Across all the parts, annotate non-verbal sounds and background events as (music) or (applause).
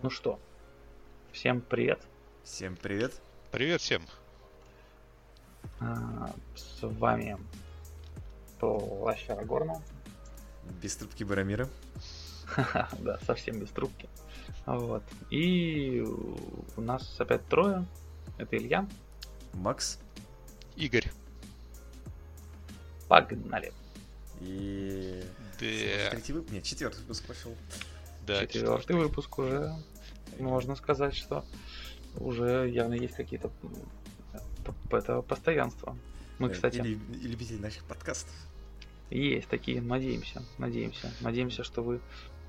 Ну что, всем привет. Всем привет. Привет всем. А, с вами Плащ Арагорна. Без трубки Барамира. (laughs) да, совсем без трубки. Вот. И у нас опять трое. Это Илья. Макс. Игорь. Погнали. И... Да. Третий выпуск, нет, четвертый выпуск пошел. Да, Четвертый выпуск уже, можно сказать, что уже явно есть какие-то это постоянство. Мы, Э, кстати, Или, любители наших подкастов. есть такие, надеемся, надеемся. Надеемся, что вы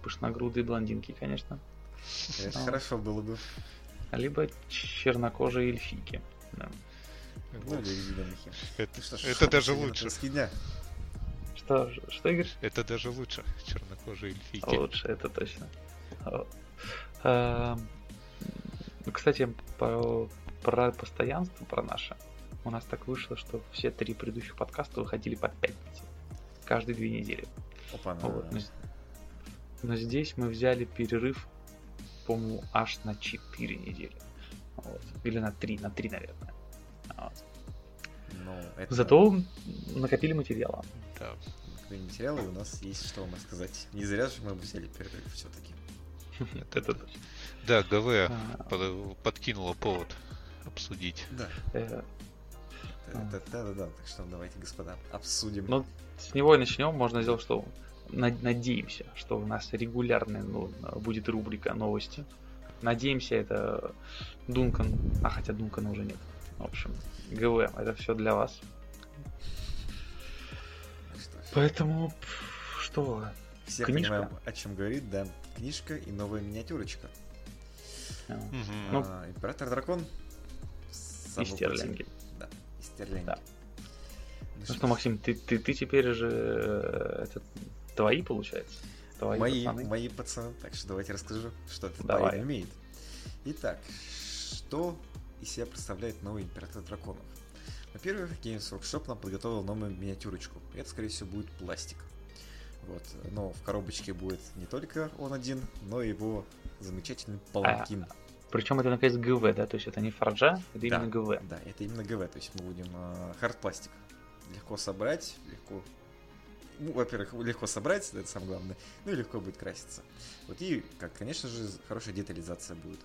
пышногрудые блондинки, конечно. Это А. хорошо было бы. Либо чернокожие эльфийки. Да. Ну, или. Это, Ну это даже лучше. дня. Что, что, Игорь? Это даже лучше. Чернокожие эльфийки. Лучше, это точно. Эм, ну, Кстати, по- про постоянство, про наше. У нас так вышло, что все три предыдущих подкаста выходили по пятнице. Каждые две недели. Опа, ну, Вот. Но, но здесь мы взяли перерыв, по-моему, аж на 4 недели. Вот. Или на 3, на 3, наверное. Вот. ну, это... Зато накопили материала. Да. Какие материалы у нас есть, что вам сказать. Не зря же мы взяли перерыв все-таки. (laughs) Это точно. Да, ГВ А, под- подкинула повод обсудить. Да. э, Да, да, да, да. Так что давайте, господа, обсудим. Ну, с него и начнем. Можно сделать, что на- надеемся, что у нас регулярная ну, будет рубрика новости. Надеемся, это Дункан. А хотя Дункана уже нет. В общем, ГВ, это все для вас. Поэтому что? Все книжка. понимаем, о чем говорит, да. Книжка и новая миниатюрочка. Мгм. Ну, А, Император дракон. И стерлинги. Да, и стерлинги. Да. Ну Ну что, Максим, ты, ты, ты теперь же это твои, получается? Твои мои, пацаны? мои пацаны. Так что давайте расскажу, что этот Давай. парень умеет. Итак, что из себя представляет новый император драконов? Во-первых, Games Workshop нам подготовил новую миниатюрочку. Это, скорее всего, будет пластик. Вот. Но в коробочке будет не только он один, но и его замечательный паланкин. Причем это наконец ГВ, да? То есть это не форджа, это именно Да. ГВ. Да, это именно ГВ, то есть мы будем хард пластик. Легко собрать, легко. Ну, во-первых, легко собрать, это самое главное, ну и легко будет краситься. Вот и, как, конечно же, хорошая детализация будет.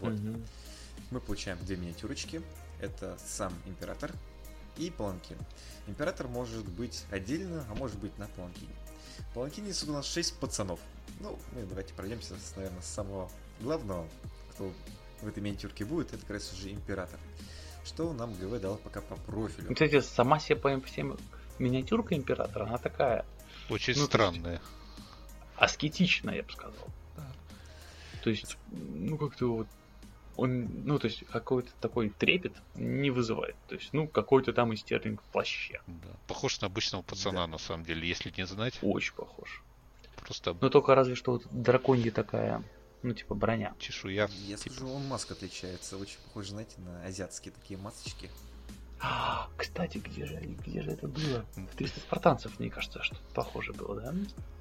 Вот. Мгм. Мы получаем две миниатюрочки. Это сам император и паланкин. Император может быть отдельно, а может быть на паланкине. В паланкине несут у нас 6 пацанов. Ну, мы давайте пройдемся, с, наверное, с самого главного, кто в этой миниатюрке будет, это, конечно же, император. Что нам ГВ дал пока по профилю. Кстати, сама себе по всем миниатюрка императора, она такая Очень Ну, то есть- аскетичная, я бы сказал. То есть, ну как-то вот он, ну то есть какой-то такой трепет не вызывает. То есть, ну какой-то там истерлинг в плаще. Да. Похож на обычного пацана, на самом деле, если не знать. Очень похож. Просто Но только разве что вот драконья такая, ну типа броня. чешуя. Я типа. скажу, он маска отличается. Очень похож, знаете, на азиатские такие масочки. А, Кстати, где же, где же это было? В 300 спартанцев, мне кажется, что похоже было, да?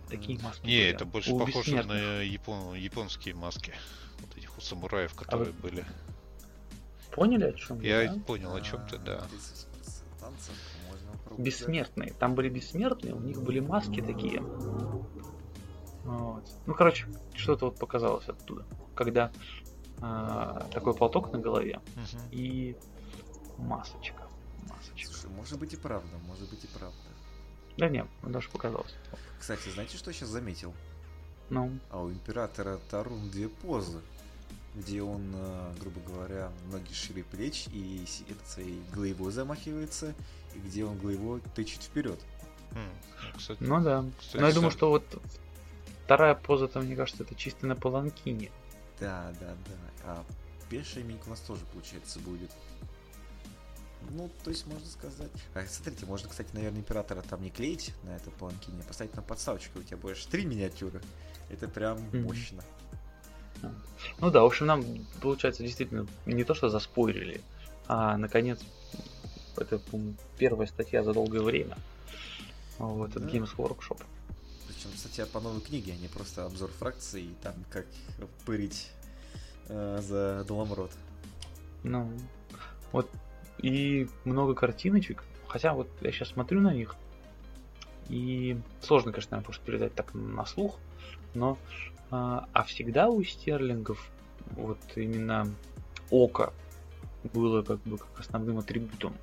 Такие маски. Не, были. это больше У похоже бессмертных. на япон- японские маски. У самураев, которые вы- были. Поняли о чем Я понял, о чем ты, А, да. 30 танцев, можно попробовать. Бессмертные. Там были бессмертные, у них были маски такие. Вот. Ну, короче, что-то вот показалось оттуда. Когда а, такой платок на голове и масочка. Масочка. Слушай, может быть и правда, может быть и правда. Да нет, даже показалось. Кстати, знаете, что я сейчас заметил? Ну, А у императора Тарун две позы, где он, э, грубо говоря, ноги шире плеч и этот своей глоевой замахивается, и где он глоевой тычет вперед. М, ну, Кстати, ну да. кстати, Но я думаю, что вот вторая поза, там, мне кажется, это чисто на паланкине. Да, да, да. А пешая минька у нас тоже, получается, будет. Ну, то есть, можно сказать... А, смотрите, можно, кстати, наверное, императора там не клеить на это паланкине, а поставить на подставочку, у тебя больше три миниатюры. Это прям Мгм. мощно. Ну да, в общем, нам, получается, действительно не то, что заспойлерили, а, наконец, это, первая статья за долгое время. Вот, от Да. Games Workshop. Причем, кстати, по новой книге, а не просто обзор фракции и там как пырить э, за Доломрот. Ну, вот и много картиночек. Хотя вот я сейчас смотрю на них, и сложно, конечно, наверное, просто передать так на слух, но а, а всегда у стерлингов вот именно око было как бы как основным атрибутом.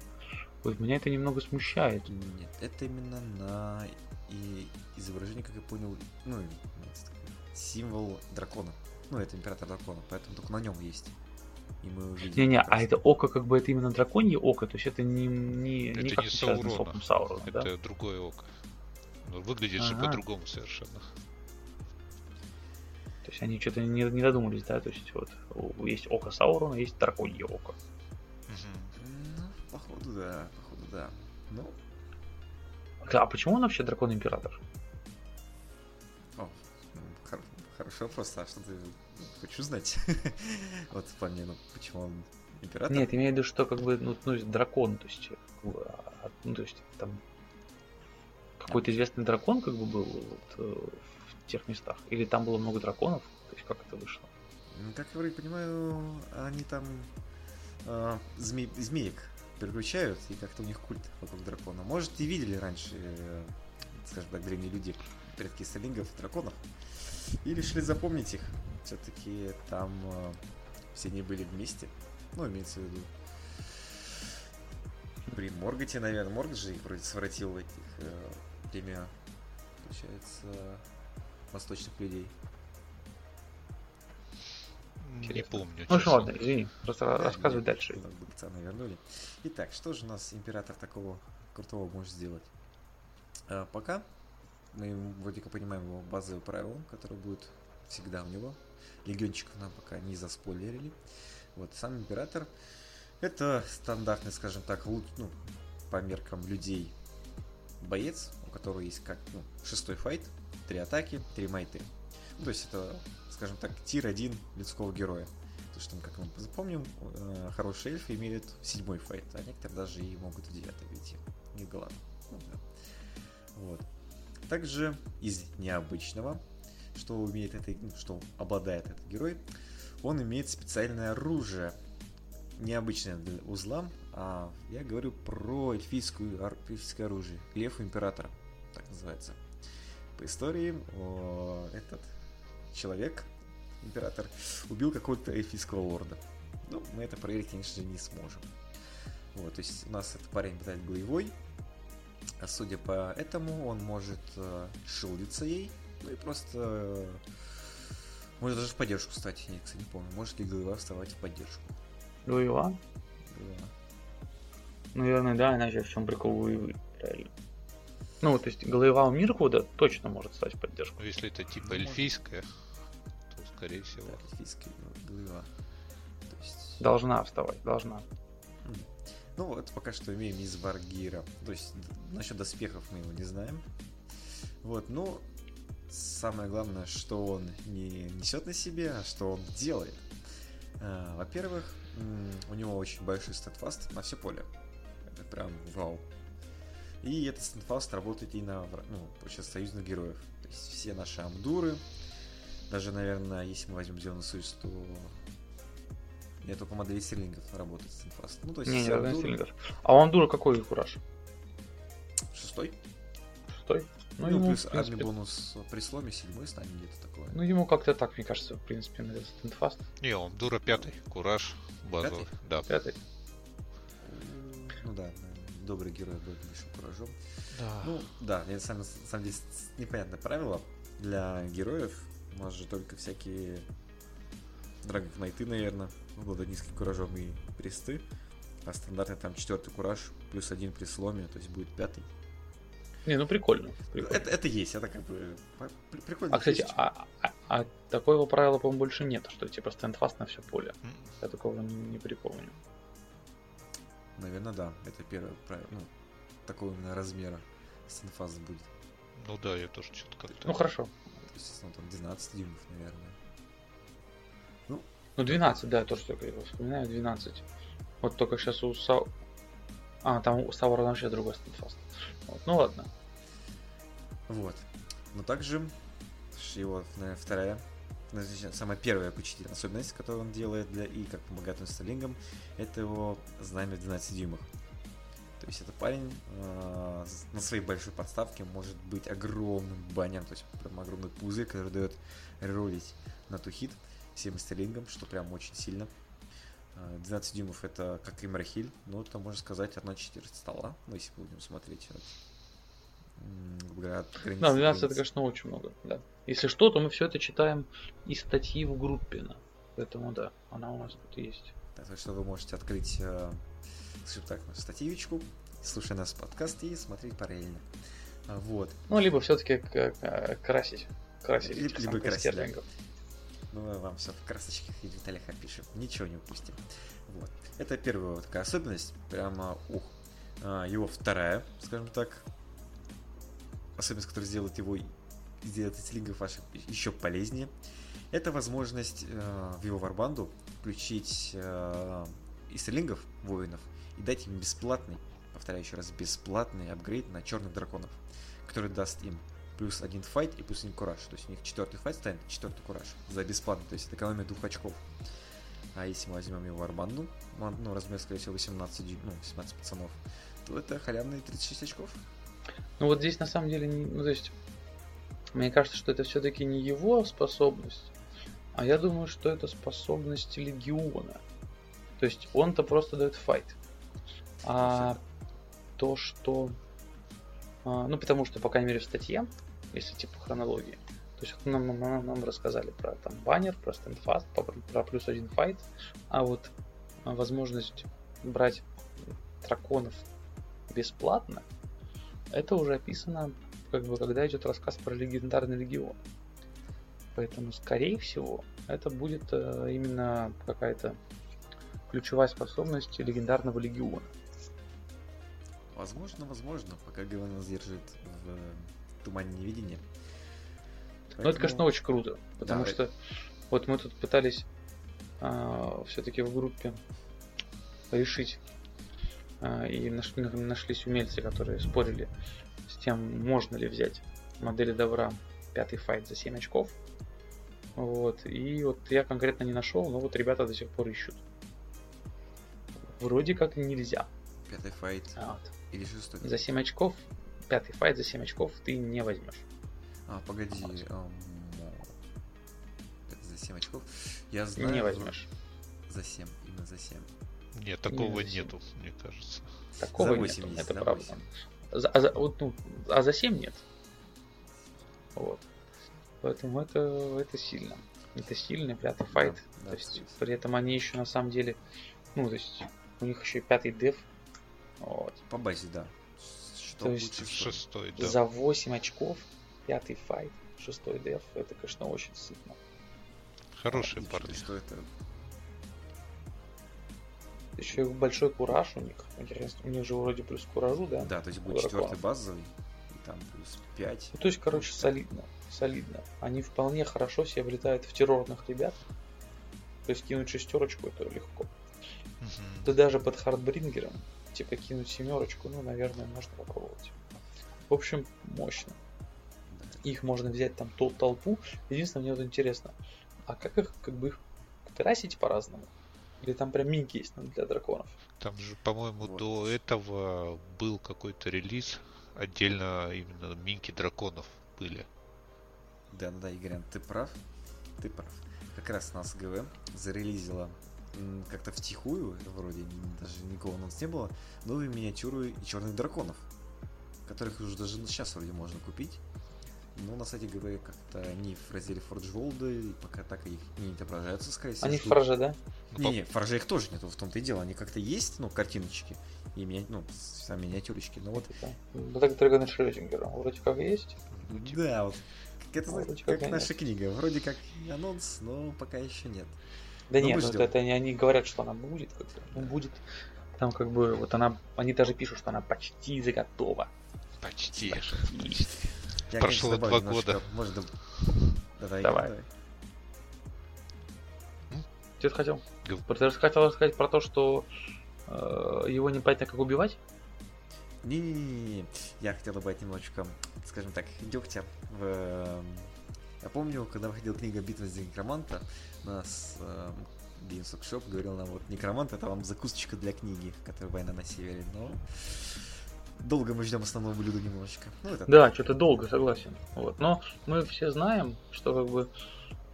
Вот меня это немного смущает. Нет, это именно на и изображение, как я понял, ну, символ дракона. Ну, это император дракона, поэтому только на нем есть. И мы увидим. Не-не, а это око как бы это именно драконье око, то есть это не, не, это не как не Саурона, с Саурона, это да? другое око. Но выглядит ага. же по-другому совершенно. То есть они что-то не, не додумались, да? То есть вот есть око Саурона, есть драконье око. Угу. Ну, походу, да, походу, да. Ну. А почему он вообще дракон-император? О, ну, хор- хороший вопрос, а что ты хочу знать? (laughs) вот в плане, ну, почему он император? Нет, имею в виду, что как бы, ну, ну дракон, то есть, а, ну, то есть там какой-то известный дракон как бы был вот, э, тех местах? Или там было много драконов? То есть как это вышло? Как я понимаю, они там э, зме... змеек переключают, и как-то у них культ вокруг дракона. Может, и видели раньше, э, скажем так, древние люди предки сталингов драконов, и решили запомнить их. Все-таки там э, все они были вместе. Ну, имеется в виду. При Моргате, наверное, Моргат же их вроде совратил этих э, время, получается, восточных людей. Не помню. Ну что, ладно, извини, просто да, рассказывай нет, дальше. Пацаны вернули. Итак, что же у нас император такого крутого может сделать? А, пока мы вроде как понимаем его базовые правила, которые будут всегда у него. Легиончиков нам пока не заспойлерили. Вот, сам император это стандартный, скажем так, ну, по меркам людей боец, у которого есть как ну, шестой файт, три атаки, три майты. Ну, то есть это, скажем так, тир один людского героя. Потому что, как мы запомним, э, хорошие эльфы имеют седьмой файт, а некоторые даже и могут в девятый выйти. Не голод. Ну, да. Вот. Также из необычного, что умеет это, ну, что обладает этот герой, он имеет специальное оружие, необычное для узла, а я говорю про эльфийскую, эльфийское оружие, Лев Императора, так называется. По истории о, этот человек, император, убил какого-то эльфийского лорда. Ну, мы это проверить, конечно же, не сможем. Вот, то есть у нас этот парень обладает боевой, а судя по этому, он может э, шилдиться ей, ну и просто э, может даже в поддержку стать, я, кстати, не помню, может ли голова вставать в поддержку. Голова? Да. Наверное, да, иначе в чем прикол воевы, правильно. Ну, то есть голова у Мирквуда точно может стать поддержкой. Ну, если это типа ну, эльфийская, то скорее всего. Да, эльфийская голова. То есть... Должна вставать, должна. Ну вот пока что имеем из Варгира. То есть насчет доспехов мы его не знаем. Вот, ну, самое главное, что он не несет на себе, а что он делает. А, во-первых, у него очень большой статфаст на все поле прям вау. И этот стендфаст работает и на ну, сейчас союзных героев. То есть все наши амдуры, даже, наверное, если мы возьмем Зеленый Союз, то нет только модели стерлингов работает стендфаст. Ну, то есть не, все не амдуры... А у амдура какой кураж? Шестой. Шестой? Ну, ну ему, плюс принципе... бонус при сломе, седьмой станет где-то такое. Ну, ему как-то так, мне кажется, в принципе, на стендфаст. Не, он дура пятый, кураж базовый. Пятый? Да. Пятый. Ну да, добрый герой будет большим куражом. Да. Ну, да, это сам, на самом деле непонятное правило. Для героев может же только всякие Драгон Найты, наверное, обладают низким куражом и престы. А стандартный там четвертый кураж плюс один при сломе, то есть будет пятый. Не, ну прикольно. прикольно. Это, это есть, это как бы прикольно. А, кстати, а, а, а такого правила, по-моему, больше нет, что типа стендфаст на все поле. Mm. Я такого не припомню. Наверное, да. Это первое правило. Ну, такого именно размера синфаз будет. Ну да, я тоже что-то как-то... Ну хорошо. То есть, ну, там 12 дюймов, наверное. Ну, ну 12, да, то, что я вспоминаю, 12. Вот только сейчас у Сау... А, там у Саура вообще другой стендфаст. Вот, ну ладно. Вот. Но также его, наверное, вторая, самая первая обучительная особенность, которую он делает для и как помогает он стерлингам, это его знамя в 12 дюймах. То есть это парень э, на своей большой подставке может быть огромным банем, то есть прям огромный пузырь, который дает ролить на ту хит всем стерлингам, что прям очень сильно. 12 э, дюймов это как и Мархиль, но это можно сказать 1 четверть стола, ну если будем смотреть от, от Да, 12 это, конечно, очень много, да. Если что, то мы все это читаем из статьи в группе, да. Поэтому да, она у нас тут есть. Так что вы можете открыть э, скажем так, статьевичку, слушая нас подкаст и смотреть параллельно. А, вот. Ну, либо все-таки красить. Красить либо, либо красить, да. Ну, мы вам все в красочках и деталях опишем. Ничего не упустим. Вот. Это первая вот такая особенность. Прямо ух. А, его вторая, скажем так, особенность, которая сделает его сделает стилингов ваших еще полезнее. Это возможность э, в его варбанду включить э, истерлингов, воинов, и дать им бесплатный, повторяю еще раз, бесплатный апгрейд на черных драконов, который даст им плюс один файт и плюс один кураж. То есть у них четвертый файт станет четвертый кураж за бесплатно, то есть это экономия двух очков. А если мы возьмем его арбанду, ну, размер, скорее всего, 18, ну, 18 пацанов, то это халявные 36 очков. Ну вот здесь на самом деле, не, ну то есть, мне кажется, что это все-таки не его способность, а я думаю, что это способность легиона. То есть он-то просто дает файт. А то, что... А, ну, потому что, по крайней мере, в статье, если типа хронологии, то есть нам, нам, нам рассказали про там баннер, про стендфаст, про, про плюс один файт, а вот возможность брать драконов бесплатно, это уже описано, как бы, когда идет рассказ про легендарный легион. Поэтому, скорее всего, это будет э, именно какая-то ключевая способность легендарного легиона. Возможно, возможно, пока Гаван нас держит в тумане невидения. Поэтому... Ну, это, конечно, очень круто, потому да, что это... вот мы тут пытались а, все-таки в группе решить, и нашли, нашлись умельцы, которые спорили с тем, можно ли взять модели добра пятый файт за 7 очков. Вот, и вот я конкретно не нашел, но вот ребята до сих пор ищут. Вроде как нельзя. Пятый файт. А, вот. Или шестой? За 7 очков, пятый файт за 7 очков ты не возьмешь. А, погоди. Um, за 7 очков? Я знаю. Не возьмешь. За 7, именно за 7. Нет, такого не нету, мне кажется. Такого за 8 нету, есть, это правда. 8. За, а, за, вот, ну, а за 7 нет. Вот. Поэтому это, это сильно. Это сильный пятый файт. Да, то есть, при этом они еще на самом деле, ну, то есть, у них еще и пятый деф вот. По базе, да. Что То есть шестой, да. За 8 очков, пятый файт, шестой деф, это, конечно, очень сытно. Хорошие парни. Что это? Еще и большой кураж у них. Интересно, у них же вроде плюс куражу, да? Да, то есть будет четвертый базовый, и там плюс 5. Ну, то есть, короче, солидно. Солидно. Они вполне хорошо себе влетают в террорных ребят. То есть кинуть шестерочку это легко. Угу. Да даже под хардбрингером типа кинуть семерочку, ну, наверное, можно попробовать. В общем, мощно. Их можно взять там тол толпу. Единственное, мне вот интересно, а как их, как бы их красить по-разному? Или там прям минки есть для драконов? Там же, по-моему, вот. до этого был какой-то релиз, отдельно именно минки драконов были. Да, да, Игорян, ты прав. Ты прав. Как раз нас ГВ зарелизила как-то втихую, вроде даже никого у нас не было, новые миниатюры и черных драконов, которых уже даже сейчас вроде можно купить. Но на сайте ГВ как-то они в разделе Forge World, и пока так их не отображаются, скорее всего. Они в Форже, да? Не, не, в Форже их тоже нету, в том-то и дело. Они как-то есть, ну, картиночки, и ми... ну, сами миниатюрочки, но вот... Ну, так Драгон Шрёдингера вроде как есть. Да, вот. Это ну, как, как наша книга. Вроде как анонс, но пока еще нет. Да нет, ну, это не они говорят, что она будет, как ну, будет. Там как бы вот она, они даже пишут, что она почти заготова. Почти. почти. Я, Прошло конечно, два года. Можно... Давай. Давай. давай. Что ты хотел? Ты хотел рассказать про то, что э, его непонятно как убивать? Не-не-не, я хотел добавить немножечко, скажем так, дегтя в... Эм, я помню, когда выходила книга «Битва за некроманта», нас э, Games Workshop говорил нам, вот некромант это вам закусочка для книги, которая война на севере, но долго мы ждем основного блюда немножечко. Ну, это да, что-то долго, согласен. Вот. Но мы все знаем, что как бы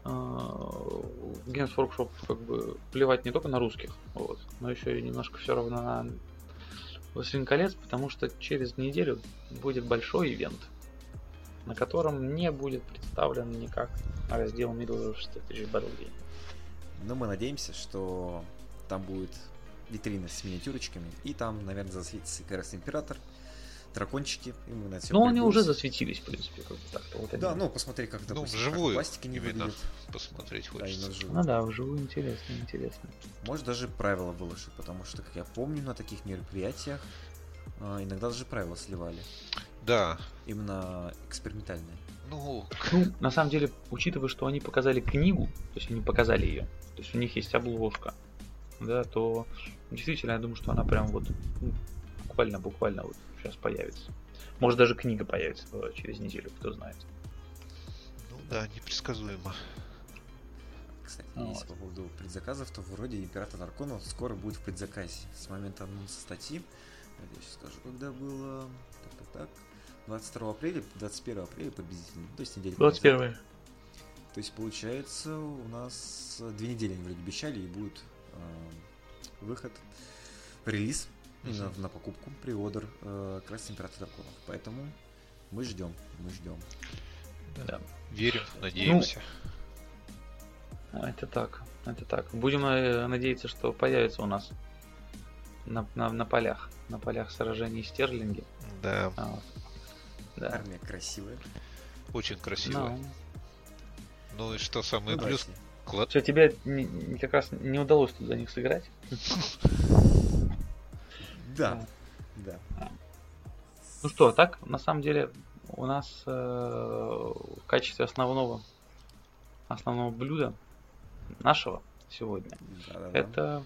э, Games Workshop как бы плевать не только на русских, вот, но еще и немножко все равно на Властелин колец, потому что через неделю будет большой ивент, на котором не будет представлен никак раздел Middle Strategy Battle Game. Но мы надеемся, что там будет витрина с миниатюрочками, и там, наверное, засветится как раз Император, дракончики, и мы на Ну, они уже засветились, в принципе, как так вот Да, ну, посмотри, как, допустим, ну, вживую пластики не выглядят. посмотреть хочется. Да, ну да, вживую интересно, интересно. Может, даже правила выложить, потому что, как я помню, на таких мероприятиях а, иногда даже правила сливали. Да. Именно экспериментальные. Ну, ну, на самом деле, учитывая, что они показали книгу, то есть они показали ее, то есть у них есть обложка, да, то действительно я думаю, что она прям вот ну, буквально, буквально вот сейчас появится. Может даже книга появится через неделю, кто знает. Ну да, непредсказуемо. Кстати, вот. если по поводу предзаказов, то вроде Император Дракона скоро будет в предзаказе. С момента анонса статьи, я сейчас скажу, когда было... Так, так, так. 22 апреля, 21 апреля приблизительно. То есть неделю 21 назад. То есть получается у нас две недели они вроде обещали и будет э, выход, релиз именно на покупку, приодер э, раз Император Драконов. Поэтому мы ждем, мы ждем. Да. Верим, надеемся. Ну, это так, это так. Будем э, надеяться, что появится у нас на, на, на полях, на полях сражений Стерлинги. Да. А, вот. да. Армия красивая. Очень красивая. Ну, ну и что самое ну, плюс? Клад... Что, тебе не, как раз не удалось тут за них сыграть? (laughs) Да. Да. Ну что, так, на самом деле, у нас э, в качестве основного основного блюда нашего сегодня Да-да-да. это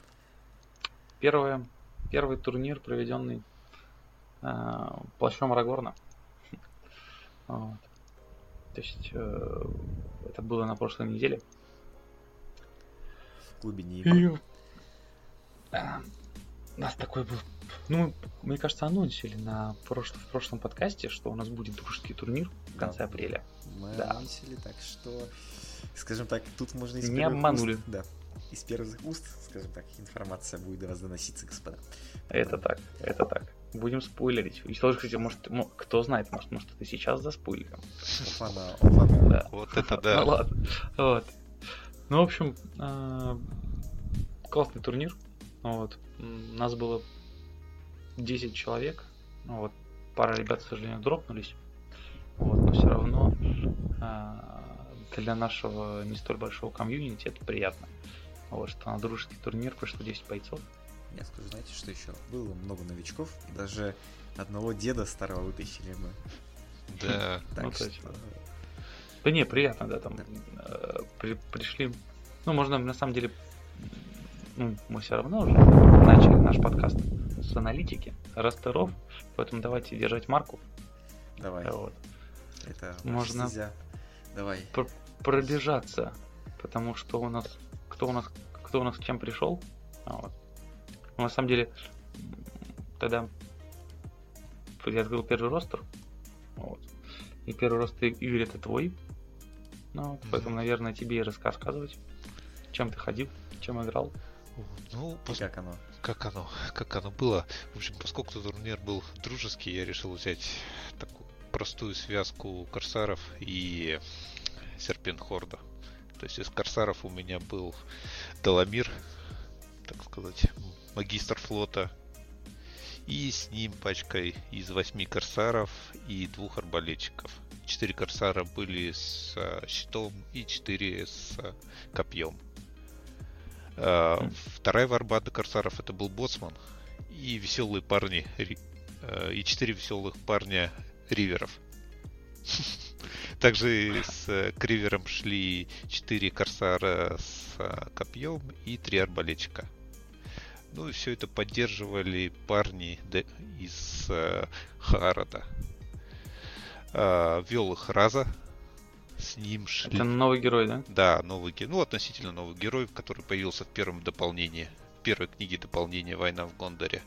первое, первый турнир, проведенный э, плащом Арагорна. Вот. То есть э, это было на прошлой неделе. В клубе не И, э, у нас такой был ну, мне кажется, анонсили на прошлом, в прошлом подкасте, что у нас будет дружеский турнир в конце да. апреля. Мы да. анонсили, так что, скажем так, тут можно из Не обманули. Уст, да, из первых уст, скажем так, информация будет до вас доноситься, господа. Это так, это так. Будем спойлерить. И что, кстати, может, кто знает, может, может, это сейчас заспойлерим. Офана, офана. Да. Вот это да. Ну ладно. Вот. Ну, в общем, а, классный турнир. Вот. У нас было 10 человек. Ну, вот, пара ребят, к сожалению, дропнулись. Вот, но все равно э, для нашего не столь большого комьюнити это приятно. Вот, что на дружеский турнир пришло 10 бойцов. Я скажу, знаете, что еще? Было много новичков, даже одного деда старого вытащили мы. Да. (laughs) Так ну, что... Да не, приятно, да, там э, при, пришли. Ну, можно на самом деле, ну, мы все равно уже начали наш подкаст с аналитики, растеров, поэтому давайте держать марку. Давай. Вот. Это можно Давай. Пр пробежаться, потому что у нас кто у нас кто у нас к чем пришел. А вот. Ну, на самом деле тогда я открыл первый ростер. Вот. И первый ростер Игорь это твой. Ну, вот, mm-hmm. поэтому, наверное, тебе и рассказывать, чем ты ходил, чем играл. Ну, пос... как оно? Как оно, как оно было. В общем, поскольку турнир был дружеский, я решил взять такую простую связку корсаров и серпент хорда. То есть из корсаров у меня был Даламир, так сказать, магистр флота. И с ним пачкой из восьми корсаров и двух арбалетчиков. Четыре корсара были с щитом и четыре с копьем. Mm. Вторая варбада Корсаров это был Боцман и веселые парни, э, и четыре веселых парня Риверов. (laughs) Также с Кривером шли четыре Корсара с э, копьем и три арбалетчика. Ну и все это поддерживали парни из э, Харада. Э, вел их Раза. С ним шли... Это новый герой, да? Да, новый герой. Ну, относительно новый герой, который появился в первом дополнении. В первой книге дополнения «Война в Гондоре».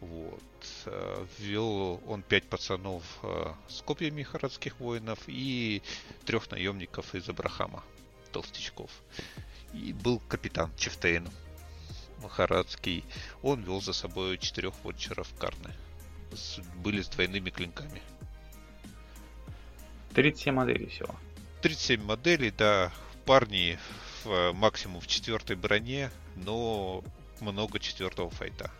Вот. Э, ввел он пять пацанов э, с копьями харадских воинов и трех наемников из Абрахама, толстячков. И был капитан Чефтейн Харадский. Он вел за собой четырех вотчеров Карны. Были с двойными клинками. 37 моделей всего. 37 моделей, да. Парни в, э, максимум в четвертой броне, но много четвертого файта.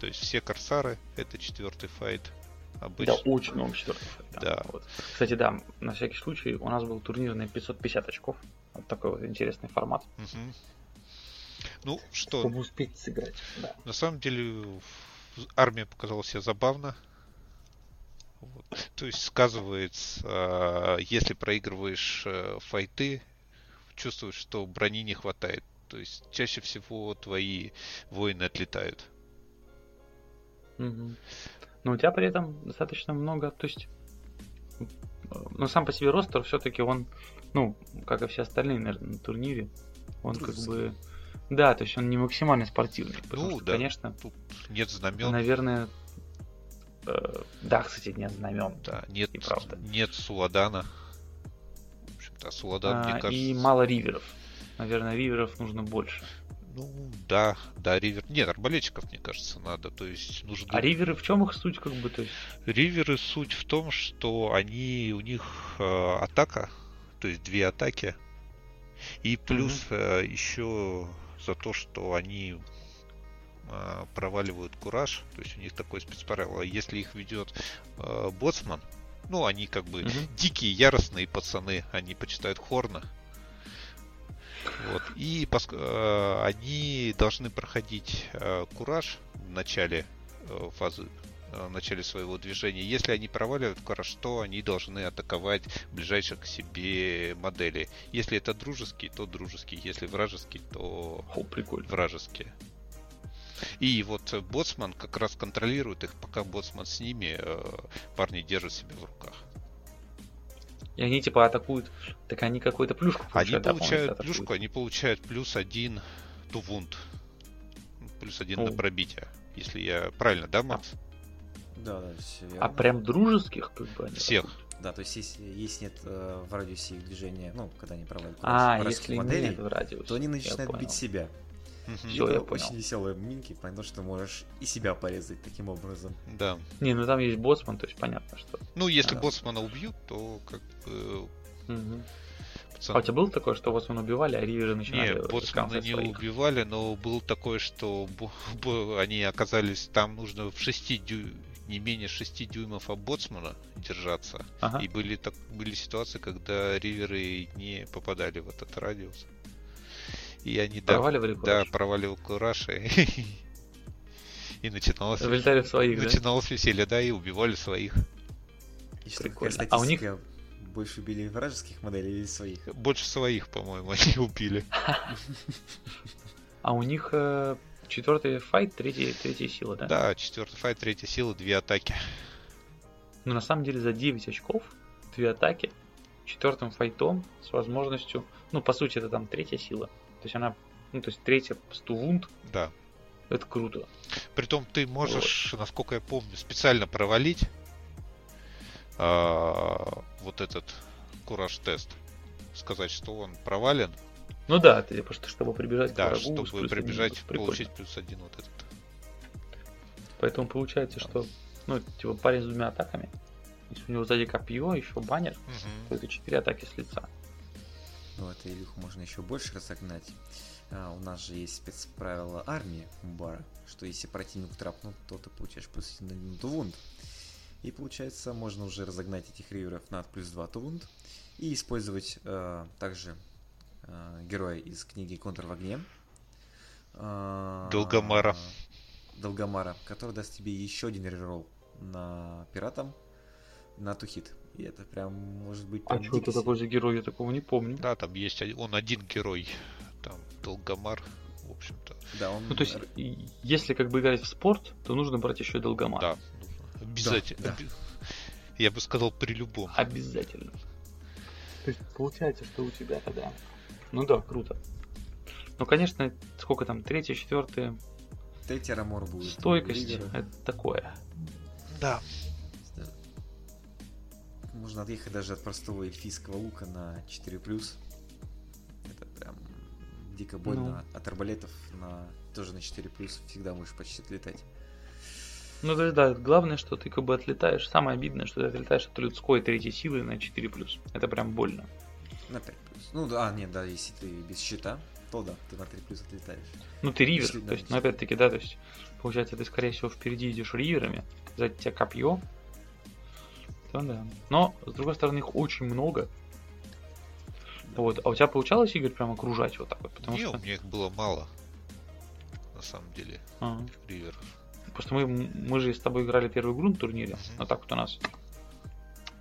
То есть все корсары это четвертый файт. Обычно. Да, очень много четвертый файт. Да. да. Вот. Кстати, да, на всякий случай у нас был турнир на 550 очков. Вот такой вот интересный формат. Угу. Ну что? Чтобы успеть сыграть. Да. На самом деле армия показала себя забавно. Вот. То есть сказывается, а, если проигрываешь э, файты, чувствуешь, что брони не хватает. То есть чаще всего твои воины отлетают. Угу. Но у тебя при этом достаточно много, то есть, ну сам по себе ростер все-таки он, ну, как и все остальные, наверное, на турнире, он Друзский. как бы, да, то есть он не максимально спортивный, потому ну, что, да, конечно, тут нет знамен. Наверное, э, да, кстати, нет знамен. Да, нет, и правда. нет Суладана. В общем-то, Суладан, а, мне кажется... И мало риверов. Наверное, риверов нужно больше. Ну, да, да, ривер. Нет, арбалетчиков, мне кажется, надо. То есть нужно. А риверы в чем их суть, как бы, то есть? Риверы суть в том, что они у них э, атака, то есть две атаки. И плюс mm-hmm. э, еще за то, что они э, проваливают кураж, то есть у них такое спецправило. Если их ведет э, боцман, ну, они как бы mm-hmm. дикие, яростные пацаны, они почитают Хорна, вот. И пос... э, они должны проходить э, кураж в начале э, фазы э, в начале своего движения. Если они проваливают кураж, то они должны атаковать ближайших к себе модели. Если это дружеский, то дружеский. Если вражеский, то О, прикольно. вражеские. И вот боцман как раз контролирует их, пока боцман с ними, э, парни держат себя в руках. И они типа атакуют, так они какую-то плюшку получают. Они получают да, плюшку, они получают плюс один тувунт. Плюс один О. на пробитие. Если я правильно, да, Макс? Да, да, все верно. А прям дружеских, как бы они Всех. Атакуют. Да, то есть если, если нет э, в радиусе их движения, ну, когда они проводят а, если моделей, нет в радиусе, то они начинают бить себя. Все, я понял. очень веселые минки, потому что можешь и себя порезать таким образом. Да. Не, ну там есть боссман, то есть понятно, что. Ну, если а, боссмана убьют, то как бы. Угу. Пацан... А у тебя было такое, что боссмана убивали, а риверы начинали Нет, боссмана не своих? убивали, но было такое, что (laughs) они оказались там нужно в 6 дю... не менее 6 дюймов от боцмана держаться. Ага. И были, так... были ситуации, когда риверы не попадали в этот радиус. И они проваливали да, кураж. Да, проваливал кураж. И, (laughs) и начиналось, Вылетали в своих, начиналось да? веселье, да, и убивали своих. И что, Прикольно. А у них больше убили вражеских моделей или своих? Больше своих, по-моему, (laughs) они убили. А у них э, четвертый файт, третья, третья сила, да? Да, четвертый файт, третья сила, две атаки. Ну, на самом деле, за 9 очков, две атаки, четвертым файтом с возможностью, ну, по сути, это там третья сила. То есть она, ну, то есть третья стувунд. Да. Это круто. Притом ты можешь, вот. насколько я помню, специально провалить а, вот этот кураж-тест. Сказать, что он провален. Ну да, ты, просто чтобы прибежать да, к врагу. чтобы прибежать, один, получить плюс один вот этот. Поэтому получается, да. что ну, типа парень с двумя атаками. Если у него сзади копье, еще баннер, угу. то это четыре атаки с лица. Ну, это Илюху можно еще больше разогнать. А, у нас же есть спецправило армии Мбара, что если противник трапнул, то ты получаешь плюс 1 тувунд. И получается, можно уже разогнать этих риверов на плюс 2 тувунд и использовать э, также э, героя из книги Контр в огне. Э, Долгомара. Долгомара, который даст тебе еще один реролл на пиратам на тухит. И это прям может быть... А что это такой за герой? Я такого не помню. Да, там есть он один герой. Там Долгомар. В общем-то. Да, он... Ну, то есть, если как бы играть в спорт, то нужно брать еще и долгомат. Да, обязательно. да. Я бы сказал, при любом. Обязательно. То есть, получается, что у тебя тогда... Ну да, круто. Ну, конечно, сколько там, третье, четвертое, Третий Рамор будет. стойкость, это такое. Да. Можно отъехать даже от простого эльфийского лука на 4+. Это прям дико больно. От арбалетов на тоже на 4+, всегда можешь почти отлетать. Ну, то есть, да, главное, что ты как бы отлетаешь. Самое обидное, что ты отлетаешь от людской третьей силы на 4+. Это прям больно. На 5+. Ну да, а, нет, да, если ты без щита, то да, ты на 3+, отлетаешь. Ну, ты ривер, Если, то да, есть, ну, опять-таки, да, то есть, получается, ты, скорее всего, впереди идешь риверами, сзади тебя копье, то да. Но, с другой стороны, их очень много. Вот, а у тебя получалось, Игорь, прям окружать вот так вот? Потому Не, что... у меня их было мало. На самом деле, А, риверов. Просто мы, мы же с тобой играли первую игру на турнире, Мгм. а так вот у нас...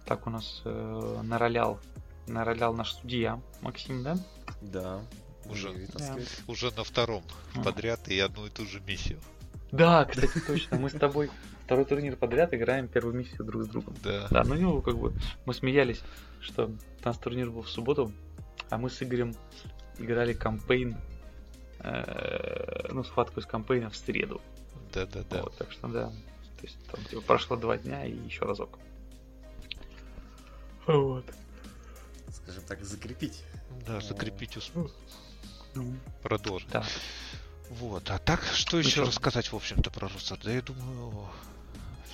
Так у нас э, наролял, наролял наш судья Максим, да? Да. Уже. Таскают. Уже на втором А. подряд и одну и ту же миссию. Да, кстати, точно. Мы с тобой второй турнир подряд играем первую миссию друг с другом. Да. Да, ну ну, как бы мы смеялись, что у нас турнир был в субботу, а мы с Игорем играли кампейн, э, ну, схватку из кампейна в среду. Да, да, да. Вот, так что да. То есть там типа, прошло два дня и еще разок. Вот. Скажем так, закрепить. Да, закрепить успех. Ну, Продолжим. да. Вот. А так, что еще чё? рассказать, в общем-то, про Руссо? Да я думаю,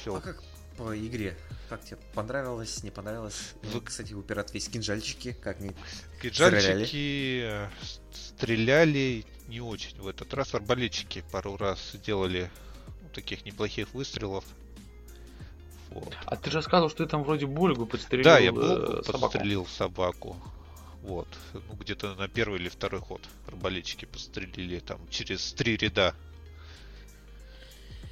все. А как по игре? Как тебе? Понравилось, не понравилось? Ну, Вы- кстати, упирают весь кинжальчики, как не... Кинжальчики э, стреляли не очень в этот раз. Арбалетчики пару раз сделали ну, таких неплохих выстрелов. Вот. А ты же рассказывал, что ты там вроде Бульгу подстрелил Да, я э, Богу собаку. подстрелил собаку. Вот. Ну, где-то на первый или второй ход арбалетчики подстрелили там через три ряда.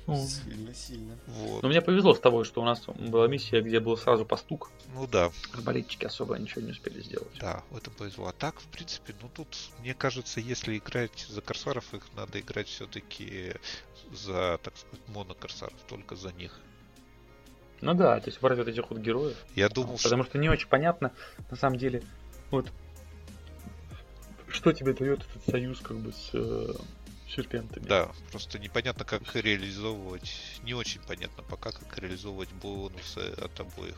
Ну. Сильно, сильно. Вот. Но мне повезло с тобой, что у нас была миссия, где был сразу постук. Ну да, Арбалетчики особо ничего не успели сделать. да, в этом повезло. А так, в принципе, ну тут, мне кажется, если играть за корсаров, их надо играть все-таки за, так сказать, монокорсаров, только за них. Ну да, то есть брать вот этих вот героев. Я думал, что Потому что не очень понятно, на самом деле, вот что тебе дает этот союз как бы с э, серпентами. Да, просто непонятно, как реализовывать. Не очень понятно пока, как реализовывать бонусы от обоих.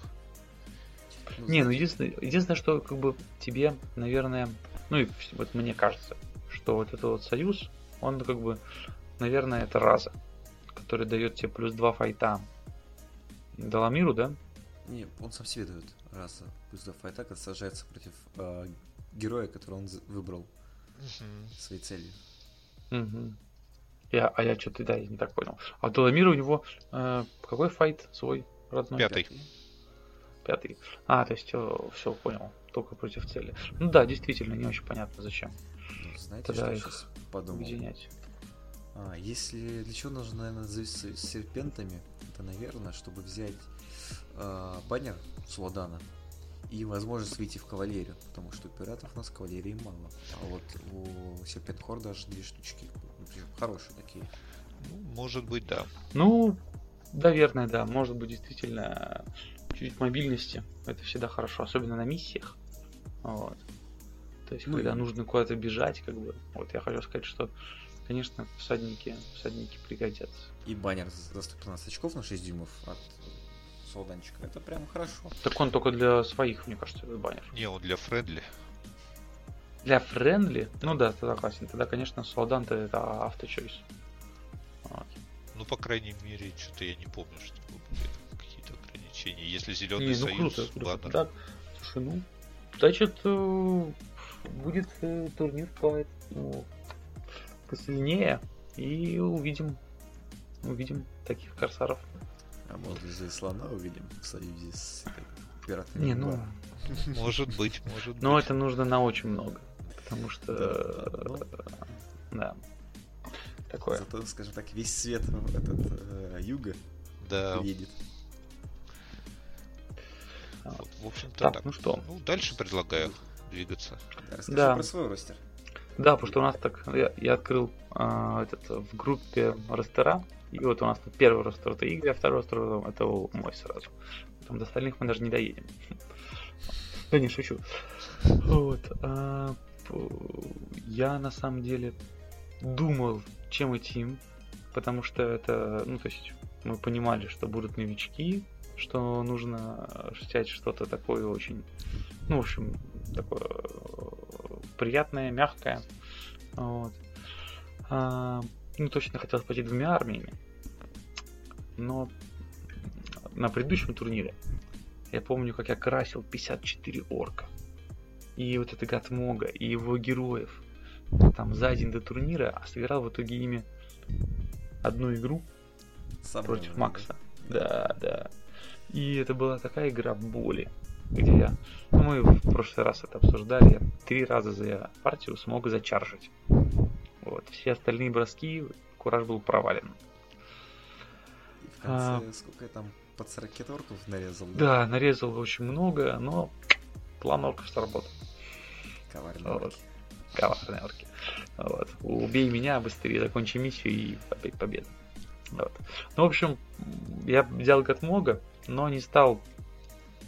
Не, ну единственное, единственное, что как бы тебе, наверное, ну и вот мне кажется, что вот этот вот союз, он как бы, наверное, это раза, который дает тебе плюс два файта Даламиру, да? Не, он сам себе дает раз плюс два файта, когда сражается против э, героя, который он выбрал своей целью. Мгм. Я, а я что-то, да, я не так понял. А Даламир у него э, какой файт свой родной? Пятый. Пятый. А, то есть все, понял. Только против цели. Ну да, действительно, не очень понятно, зачем Ну, знаете, Тогда что я их сейчас подумал? объединять. А, если для чего нужно, наверное, зависеть с серпентами, это, наверное, чтобы взять э, баннер с Ладана и возможность выйти в кавалерию, потому что у пиратов у нас кавалерии мало. А вот у серпент хорда аж две штучки, причем хорошие такие. Ну, может быть, да. Ну, наверное, да. Может быть, действительно, чуть мобильности. Это всегда хорошо, особенно на миссиях. Вот. То есть, Ну когда и- нужно куда-то бежать, как бы. Вот я хочу сказать, что, конечно, всадники, всадники пригодятся. И баннер за 115 очков на 6 дюймов от Суладанчика. Это прям хорошо. Так он только для своих, мне кажется, этот баннер. Не, он для friendly. Для friendly, ну да, тогда согласен. Тогда, конечно, Суладан-то это auto-choice. Вот. Ну, по крайней мере, что-то я не помню, чтобы были какие-то ограничения. Если зеленый Не, ну союз, круто, круто. баннер. Да, слушай, ну, значит, э, будет э, турнир по, ну, посильнее, и увидим, увидим таких корсаров. А может из слона увидим в союзе с пиратами. Не, ну, Может быть, может быть. но это нужно на очень много, потому что, Да, ну. э, да, такое. Зато, скажем так, весь свет этот э, юга Да, едет. вот, в общем-то Так, так. ну что, Ну, дальше предлагаю двигаться. Да, Расскажи Да. про свой ростер. Да, потому что у нас так, я, я открыл а, этот, в группе ростера, и вот у нас тут первый ростер это Игорь, а второй ростер это мой сразу. Там до остальных мы даже не доедем. Да не, шучу. Вот. А, я на самом деле думал, чем идти, потому что это, ну, то есть мы понимали, что будут новички, что нужно взять что-то такое очень, ну, в общем, такое приятное, мягкое. Вот. Ну, точно хотелось пойти двумя армиями. Но на предыдущем турнире я помню, как я красил 54 орка. И вот это Гатмога, и его героев. Там за день до турнира, а сыграл в итоге ими одну игру Сам против Макса. Да, да. И это была такая игра боли, где я... Ну, мы в прошлый раз это обсуждали. Я три раза за партию смог зачаржить. Вот. Все остальные броски Кураж был провален. И в конце, а... сколько я там под 40 орков нарезал? Да? да, нарезал очень много, но план орков сработал. Коварные вот. орки. Коварные орки. Вот. Убей меня быстрее, закончи миссию и опять победа. Вот. Ну, в общем, я взял Гатмога, но не стал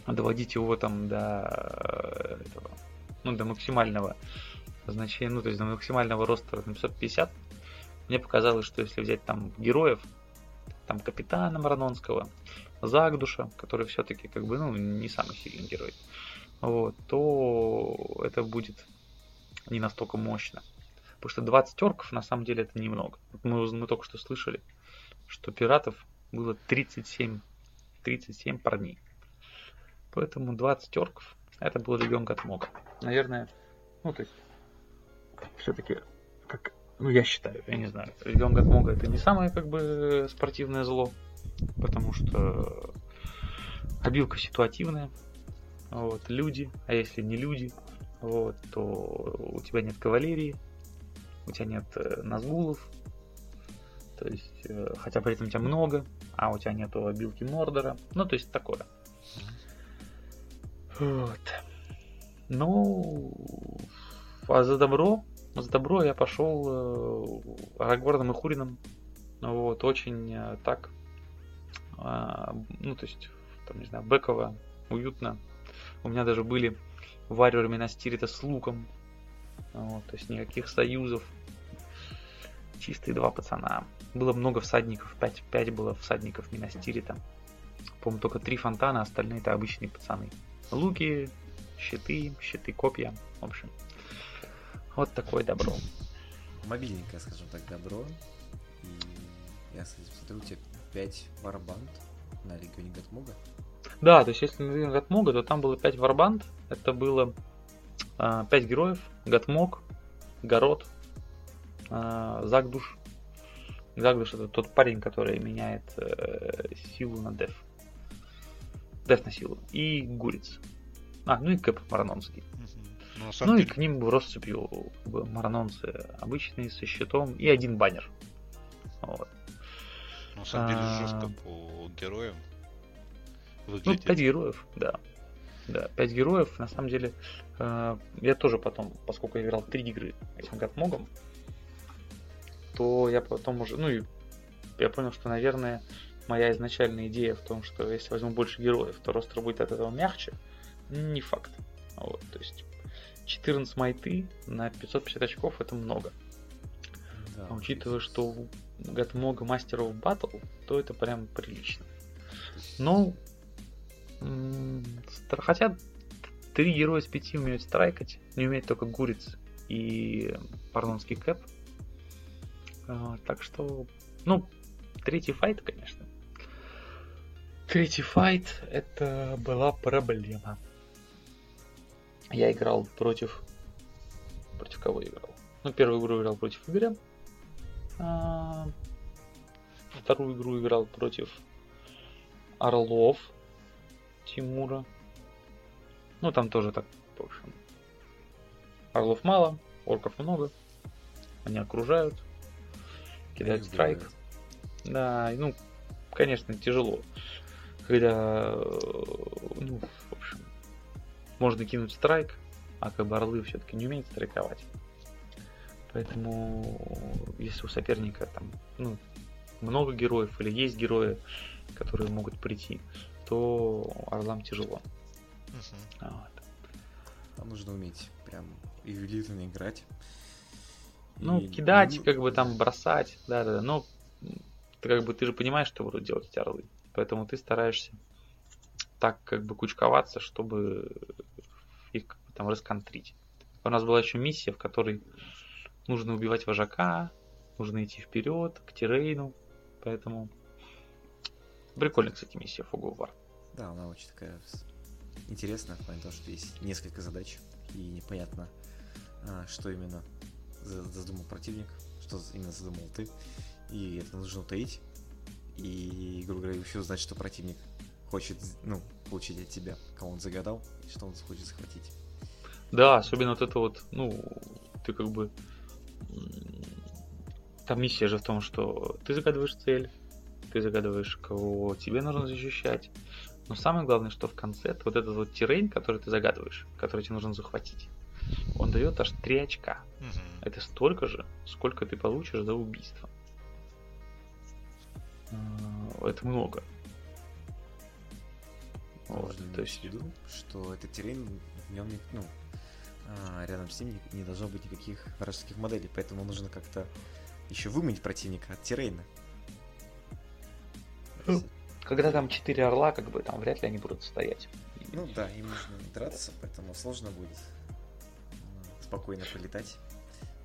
доводить его там до этого, ну, до максимального значения, ну, то есть до максимального роста на 550. Мне показалось, что если взять там героев, там капитана Маранонского, Загдуша, который все-таки как бы, ну, не самый сильный герой, вот, то это будет не настолько мощно. Потому что 20 орков на самом деле это немного. Мы, мы только что слышали, что пиратов было 37, 37 парней. Поэтому 20 орков это был легион Гатмога. Наверное, ну то есть, все-таки, как, ну я считаю, я не знаю, легион Гатмога это не самое как бы спортивное зло, потому что обилка ситуативная, вот, люди, а если не люди, вот, то у тебя нет кавалерии, у тебя нет э, назгулов, то есть, э, хотя при этом у тебя много, а у тебя нету обилки Мордора, ну, то есть такое. Вот. Ну, а за добро, за добро я пошел э, Арагорном и Хурином. Вот, очень э, так, э, ну, то есть, там, не знаю, беково, уютно. У меня даже были варвары Минастирита с луком. Вот, то есть никаких союзов. Чистые два пацана. Было много всадников, 5, 5 было всадников Минастирита. По-моему, только три фонтана, остальные это обычные пацаны. Луки, щиты, щиты, копья. В общем, вот такое добро. Мобильненькое, скажем так, добро. И я смотрю, у тебя 5 варбанд на Легионе Гатмуга. Да, то есть если на Гатмуга, то там было 5 варбанд. Это было а, 5 героев. Гатмог, Город, а, Загдуш. Загдуш это тот парень, который меняет э, силу на деф. Деф на силу. И Гуриц. А, ну и Кэп Маранонский. Ну, ну деле... и к ним в россыпью маранонцы обычные со щитом и один баннер. Вот. На самом деле а... жестко по героям. Выглядит. Ну, 5 героев, да. Да, 5 героев, на самом деле, э, я тоже потом, поскольку я играл 3 игры этим Гатмогом, то я потом уже, ну и я понял, что, наверное, моя изначальная идея в том, что если возьму больше героев, то ростер будет от этого мягче, не факт. Вот, то есть 14 майты на 550 очков это много. Да, а учитывая, что у много мастеров батл, то это прям прилично. Ну, хотя три героя из пяти умеют страйкать, не умеет только Гуриц и Парнонский Кэп. А, так что, ну, третий файт, конечно. Третий файт это была проблема. Я играл против... Против кого играл? Ну, первую игру играл против Игоря. А... Вторую игру играл против Орлов Тимура. Ну, там тоже так, в общем. Орлов мало, орков много. Они окружают, кидают страйк. Да, ну, конечно, тяжело. Когда, ну, в общем, можно кинуть страйк, а как бы орлы все-таки не умеют страйковать. Поэтому, если у соперника там, ну, много героев или есть герои, которые могут прийти, то Орлам тяжело. Мгм. Вот. Там нужно уметь прям ювелирно играть. Ну, И, кидать, ну, как бы там бросать, да, да, да. Но ты как бы ты же понимаешь, что будут делать эти орлы. Поэтому ты стараешься так как бы кучковаться, чтобы их как бы там расконтрить. У нас была еще миссия, в которой нужно убивать вожака, нужно идти вперед, к Тирейну. Поэтому прикольная, кстати, миссия Fog War. Да, она очень такая интересная, в плане того, что есть несколько задач, и непонятно, а, что именно за- задумал противник, что именно задумал ты, и это нужно утаить, и, грубо говоря, еще узнать, что противник хочет, ну, получить от тебя, кого он загадал, и что он хочет захватить. Да, особенно вот это вот, ну, ты как бы... Там миссия же в том, что ты загадываешь цель, ты загадываешь, кого тебе нужно защищать. Но самое главное, что в конце, вот этот вот террейн, который ты загадываешь, который тебе нужно захватить, он дает аж 3 очка. Мгм. Это столько же, сколько ты получишь за убийство. А, Это много. Вот, то иметь есть, в виду, что этот террейн, в нем, не- ну, а, рядом с ним не- не должно быть никаких вражеских моделей, поэтому нужно как-то еще выманить противника от террейна. Ну, когда там 4 орла, как бы там вряд ли они будут стоять. Ну да, им нужно драться, поэтому сложно будет м, спокойно полетать,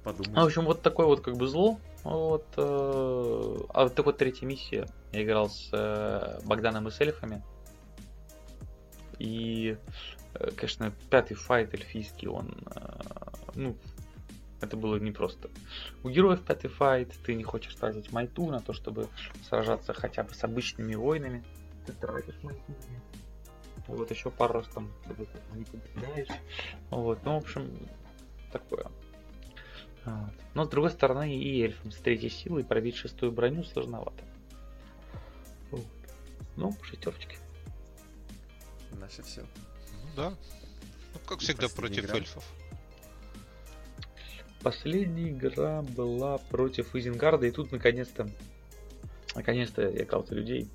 подумать. Ну, в общем, вот такое вот как бы зло. Вот, э, а вот так вот третья миссия. Я играл с э, Богданом и с эльфами. И, э, конечно, пятый файт эльфийский, он, э, ну, это было непросто. У героев пятый файт, ты не хочешь тратить майту на то, чтобы сражаться хотя бы с обычными воинами. Ты тратишь майту. Вот еще пару раз там не попадаешь. Вот, ну, в общем, такое. Но с другой стороны, и эльфам с третьей силой пробить шестую броню сложновато. Ну, шестерочки. Наше все. Ну да. Ну, как И всегда, против игра. эльфов. Последняя игра была против Изенгарда, и тут наконец-то, наконец-то я за людей.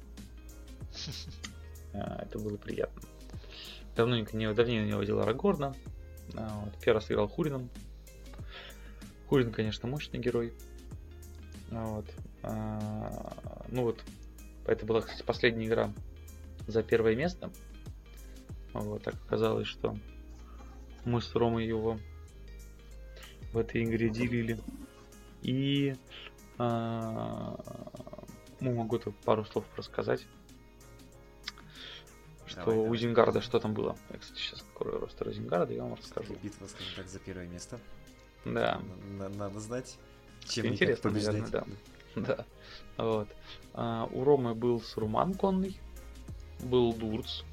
(laughs) А, Это было приятно. Давненько не, давненько не водил Арагорна. А, вот. Первый раз играл Хурином. Хурин, конечно, мощный герой. А, Вот. А, Ну вот, это была, кстати, последняя игра за первое место. Вот, так оказалось, что мы с Ромой его в этой игре делили. И ну, могу тут пару слов рассказать. Что Давай, у давай. Зингарда что там было. Я, кстати, сейчас открою ростер Зингарда, я вам расскажу. Битва, скажем так, за первое место. Да, Н- Надо знать, чем Интересно, наверное, да. Вот. А, у Ромы был Сруман конный, был Дурц.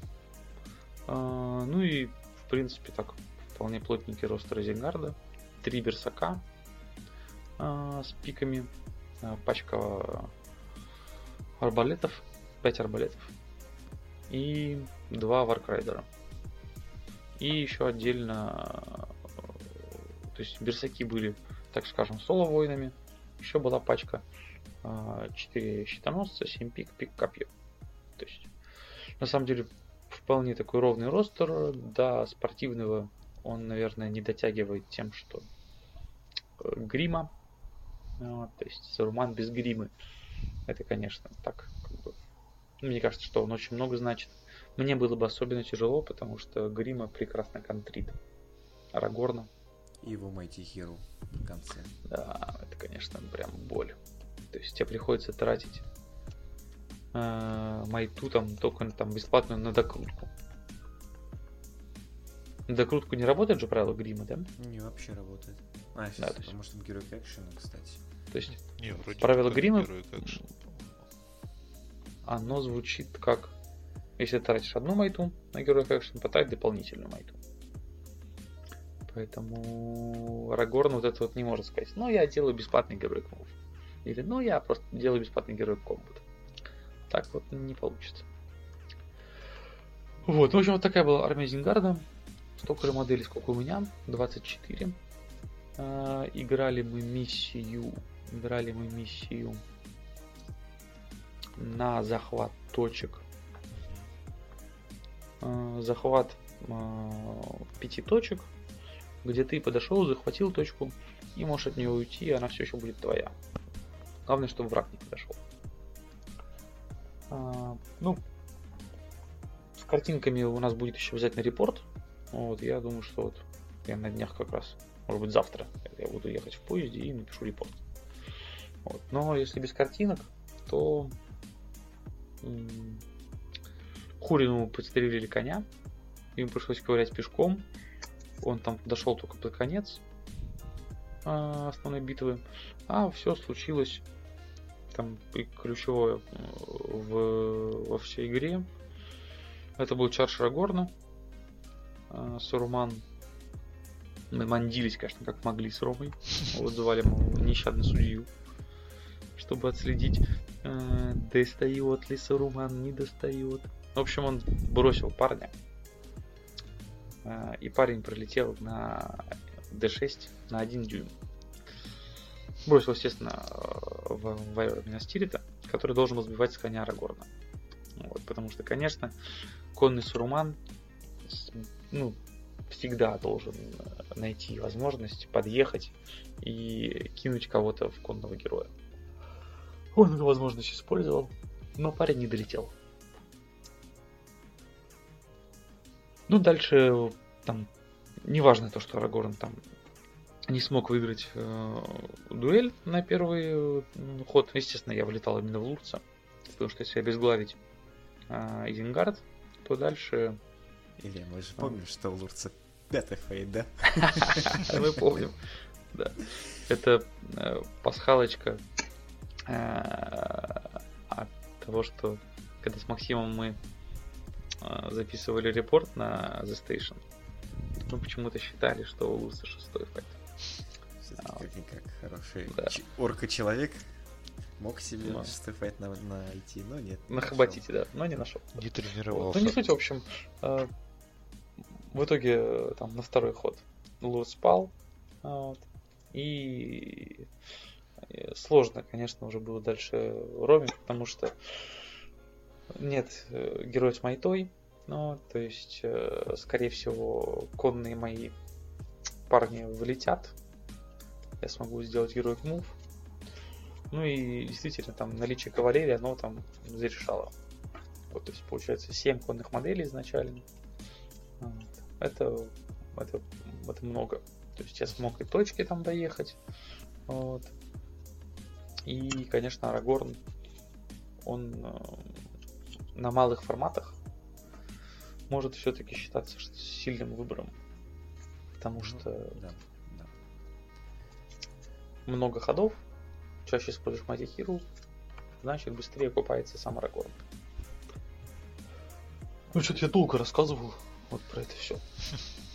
А, ну и, в принципе, так, вполне плотненький roster Изенгарда. Три Берсерка а, с пиками. а, пачка арбалетов. Пять арбалетов. И два Warg Rider а. И еще отдельно... То есть берсерки были, так скажем, соло-воинами. Еще была пачка 4 щитоносца, 7 пик, пик, копье. То есть, на самом деле, вполне такой ровный ростер. Да, спортивного он, наверное, не дотягивает тем, что э, грима. Вот, то есть, Саруман без гримы. Это, конечно, так, как бы, мне кажется, что он очень много значит. Мне было бы особенно тяжело, потому что грима прекрасно контрит. Арагорна, И его Mighty Hero в конце. да, это, конечно, прям боль. То есть тебе приходится тратить э, майту там только там бесплатную на докрутку. На докрутку не работает же правило грима, да? Не, вообще работает. А, Да, сейчас, то есть- потому что Герой Action, кстати. То есть Не, вроде Правила только грима? По-моему. оно звучит как если ты тратишь одну майту на героя экшен, потрать дополнительную майту. Поэтому Арагорн вот это вот не может сказать. Ну, я делаю бесплатный герой мув. Или, ну, я просто делаю бесплатный герой комбат. Так вот не получится. Вот, в общем, вот такая была армия Зингарда. Столько же моделей, сколько у меня. 24. А, играли мы миссию. Играли мы миссию на захват точек. А, захват а, пяти точек, где ты подошел, захватил точку и можешь от нее уйти, и она все еще будет твоя. Главное, чтобы враг не подошел. Ну, с картинками у нас будет еще обязательно репорт. Вот, я думаю, что вот я на днях как раз, может быть завтра, я буду ехать в поезде и напишу репорт. Вот. Но если без картинок, то Хурину подстрелили коня, им пришлось ковырять пешком. Он там дошел только под конец а, основной битвы. А все случилось там ключевое в, во всей игре. Это был Чар Шарагорна. А, Саруман мы мандились, конечно, как могли с Ромой. Мы нещадно судью, чтобы отследить, э, достает ли Саруман, не достает. В общем, он бросил парня. Э, и парень пролетел на D6 на 1 дюйм. Бросил, естественно, в Вайвера Минастирита, который должен был сбивать с коня Арагорна. Вот, потому что, конечно, конный Суруман ну, всегда должен найти возможность подъехать и кинуть кого-то в конного героя. Он эту возможность использовал, но парень не долетел. Ну, дальше там неважно то, что Арагорн там не смог выиграть э, дуэль на первый э, ход. Естественно, я вылетал именно в Лурца, потому что если обезглавить э, Изенгард, то дальше... Илья, мы же помним, что у Лурца пятый фейд, да? (laughs) Мы помним, да. Это э, пасхалочка э, от того, что когда с Максимом мы записывали репорт на The Station, мы почему-то считали, что у Луса шестой файт. А, как хороший да. орка-человек мог себе но. шестой файт на, найти, но нет. На Хабатите, да, но не нашел. Не тренировался. Ну, не суть, в общем. А, в итоге там на второй ход Лур спал. Вот, и сложно, конечно, уже было дальше ромить, потому что нет э, героя с майтой, ну, то есть, э, скорее всего, конные мои парни вылетят. Я смогу сделать героик мув. Ну и действительно, там наличие кавалерии, оно там зарешало. Вот, то есть, получается, 7 конных моделей изначально. Вот. Это, это, это много. То есть я смог и точки там доехать. Вот. И, конечно, Арагорн, он э, на малых форматах может все-таки считаться сильным выбором. Потому ну, что да, да. много ходов, чаще используешь Матихиру, значит быстрее окупается сам Арагорн. Ну что-то я долго рассказывал вот про это все. (laughs)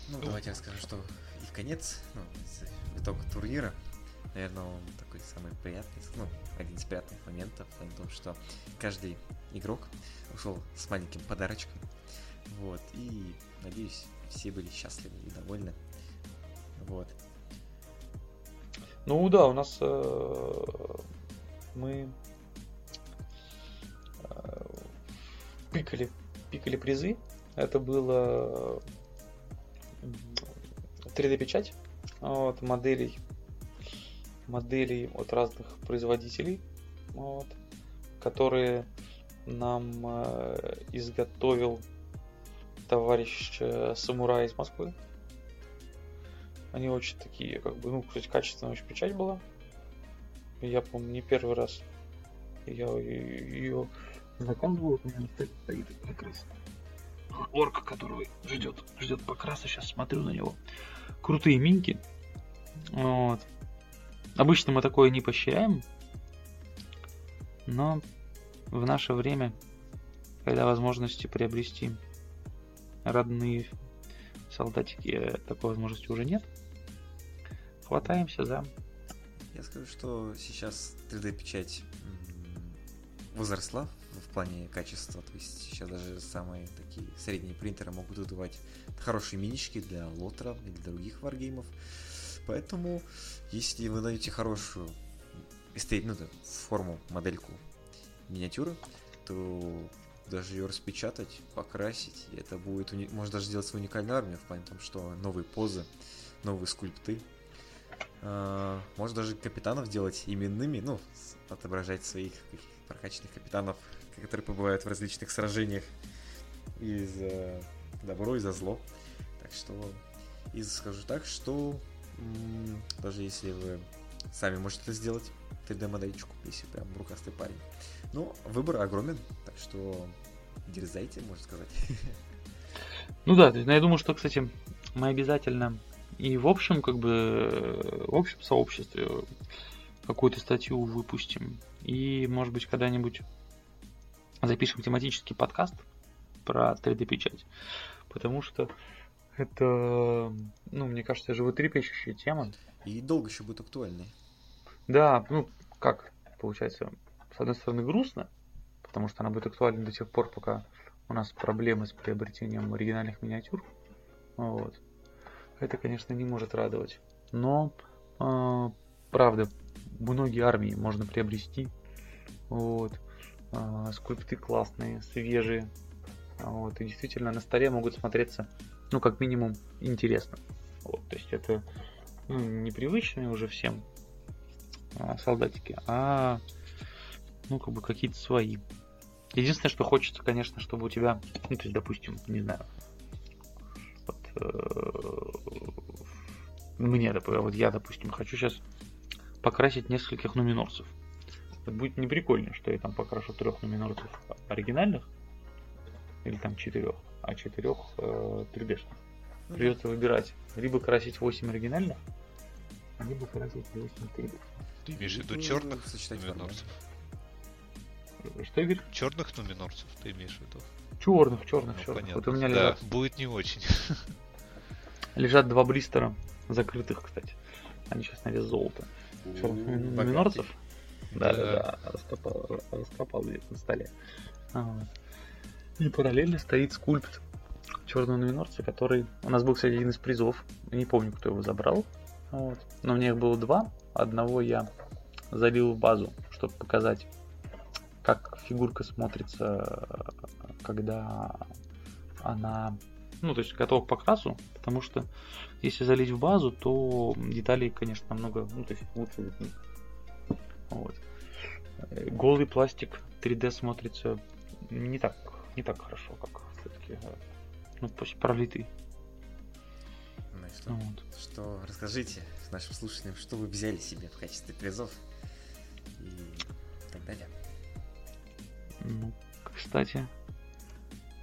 Ну, давайте я скажу, что и в конец, ну, итог турнира, наверное, он такой самый приятный, ну, один из приятных моментов, в том, что каждый игрок ушел с маленьким подарочком. Вот, и надеюсь, все были счастливы и довольны. Вот. Ну да, у нас э, мы э, пикали, пикали призы. Это было 3D печать от моделей моделей от разных производителей, вот, которые нам э, изготовил товарищ э, самурай из Москвы. Они очень такие, как бы, ну, кстати, качественная очень печать была. Я помню, не первый раз я ее заказывал, у меня стоит как раз орк, который ждет, ждет покраса, сейчас смотрю на него. Крутые минки. Вот. Обычно мы такое не поощряем, но в наше время, когда возможности приобрести родные солдатики, такой возможности уже нет, хватаемся за. Я скажу, что сейчас 3D-печать возросла в плане качества. То есть сейчас даже самые такие средние принтеры могут выдавать хорошие минички для лотера и для других варгеймов. Поэтому, если вы найдете хорошую эстет, ну, да, форму, модельку миниатюры, то даже ее распечатать, покрасить, это будет, уни... можно даже сделать свою уникальную армию в плане том, что новые позы, новые скульпты. А, можно даже капитанов делать именными, ну, отображать своих прокачанных капитанов, которые побывают в различных сражениях и за добро, и за зло. Так что, и скажу так, что даже если вы сами можете это сделать, 3D-модельчику, если прям рукастый парень. Ну, выбор огромен, так что дерзайте, можно сказать. (laughs) Ну да, ну, я думаю, что, кстати, мы обязательно и в общем, как бы, в общем сообществе какую-то статью выпустим. И, может быть, когда-нибудь запишем тематический подкаст про 3D-печать. Потому что это, ну, мне кажется, животрепещущая тема. И долго еще будет актуальной. Да, ну, как получается, с одной стороны грустно, потому что она будет актуальна до тех пор, пока у нас проблемы с приобретением оригинальных миниатюр. Вот. Это, конечно, не может радовать. Но, э, правда, многие армии можно приобрести. Вот. Э, скульпты классные, свежие. Вот. И действительно на столе могут смотреться, ну, как минимум, интересно. Вот. То есть это ну, непривычные уже всем а, солдатики, а ну, как бы какие-то свои. Единственное, что хочется, конечно, чтобы у тебя, ну, то есть, допустим, не знаю, мне, например, вот я, допустим, хочу сейчас покрасить нескольких нуминорцев. Это будет не прикольно, что я там покрашу трех нуминорцев оригинальных, или там четырех, а четырех э, 3D-шных. Придется выбирать, либо красить 8 оригинальных, либо красить 8 3D. Ты имеешь в виду черных нуминорцев? Что, Игорь? Черных нуминорцев ты имеешь в виду? Черных, черных, ну, черных. Понятно. Вот у меня лежат. Да, будет не очень. (laughs) Лежат два блистера, закрытых, кстати. Они сейчас на вес золота. Черных нуминорцев. Да, да, да. Раскопал, раскопал где-то на столе. И параллельно стоит скульпт черного нуминорца, который... У нас был, кстати, один из призов. Не помню, кто его забрал. Вот. Но у меня их было два. Одного я залил в базу, чтобы показать, как фигурка смотрится, когда она, ну, то есть готова к покрасу, потому что если залить в базу, то деталей, конечно, намного, ну, то есть лучше видны. Вот. Голый пластик 3D смотрится не так, не так хорошо, как все-таки, ну, почти пролитый. Ну и что? Вот. Что, расскажите, нашим слушателям, что вы взяли себе в качестве призов и так далее. Ну, кстати,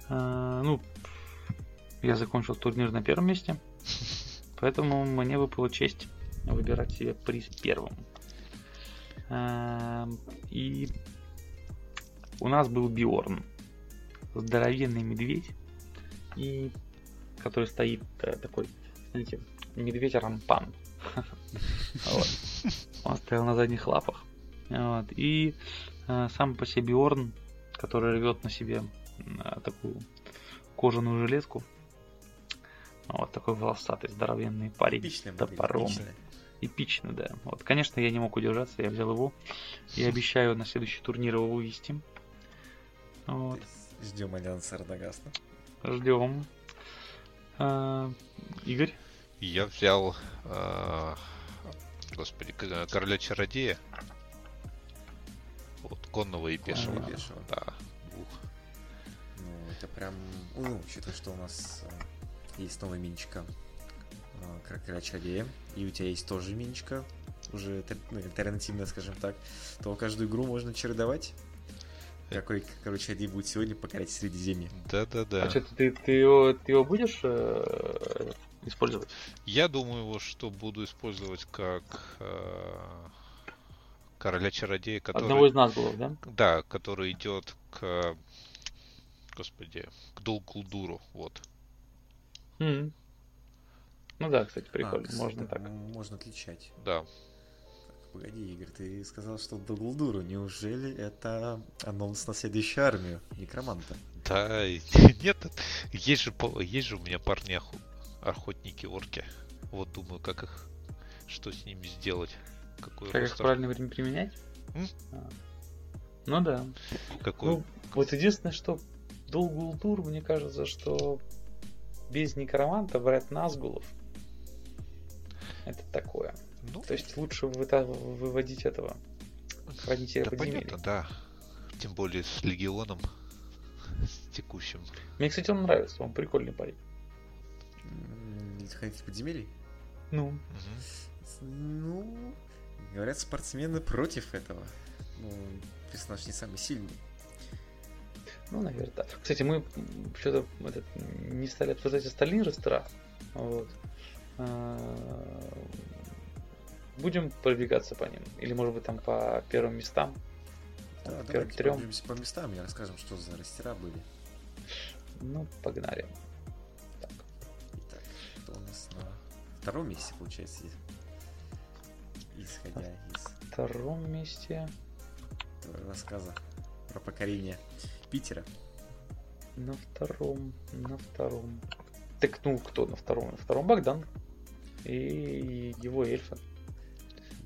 э, ну, я закончил турнир на первом месте, поэтому мне выпала честь выбирать себе приз первым. Э, и у нас был Биорн, здоровенный медведь, и который стоит э, такой, знаете, медведь рампан. (laughs) Он стоял на задних лапах. И э, сам по себе Орн, который рвет на себе такую кожаную жилетку. Вот такой волосатый, здоровенный парень Эпичный с топором. Эпично, да. Вот, конечно, я не мог удержаться, я взял его. Я обещаю на следующий турнир его вывести. Вот. Ждем Альянса Радагасна. Ждем. А, Игорь? Я взял, э, господи, короля чародея. Вот, конного и пешего. А, пешего. Да. Ух. Ну, это прям, ну, учитывая, что у нас э, есть новая миничка э, короля чародея, и у тебя есть тоже миничка, уже ну, альтернативная, скажем так, то каждую игру можно чередовать. Какой, короче, один будет сегодня покорять Средиземье. Да-да-да. А что, ты, ты, его, ты его будешь э, использовать? Я думаю, его, что буду использовать как э, короля чародея, который... Одного из нас было, да? Да, который идет к... Господи, к Долгулдуру, вот. Mm-hmm. Ну да, кстати, прикольно, а, можно так. Можно отличать. Да. Так, погоди, Игорь, ты сказал, что Долгулдуру. Неужели это анонс на следующую армию Некроманта? Да, (laughs) нет, есть же, есть же у меня парни охотники орки. Вот думаю, как их что с ними сделать. Какой Как их ростер, правильно время применять? М? А. Ну да. какой... Ну, вот единственное, что Долгултур, мне кажется, что без некроманта брать Назгулов это такое. ну, То есть лучше выта- выводить этого хранителя да подземелья. понятно, да. Тем более с Легионом, с текущим. Мне, кстати, он нравится, он прикольный парень. Хранитель подземелий? Ну. Ну, говорят, спортсмены против этого. Ну, персонаж не самый сильный. Ну, наверное, да. Кстати, мы что-то этот, не стали обсуждать остальные ростера. Вот. А, Будем пробегаться по ним. Или, может быть, там по первым местам. Да, Там, давайте трем. по местам и расскажем, что за растера были. Ну, погнали. Так. Итак, кто у нас на втором месте, получается, из- исходя из В втором месте. твоего рассказа про покорение Питера. На втором. На втором. Так, ну, кто на втором? На втором Богдан. И его эльфа.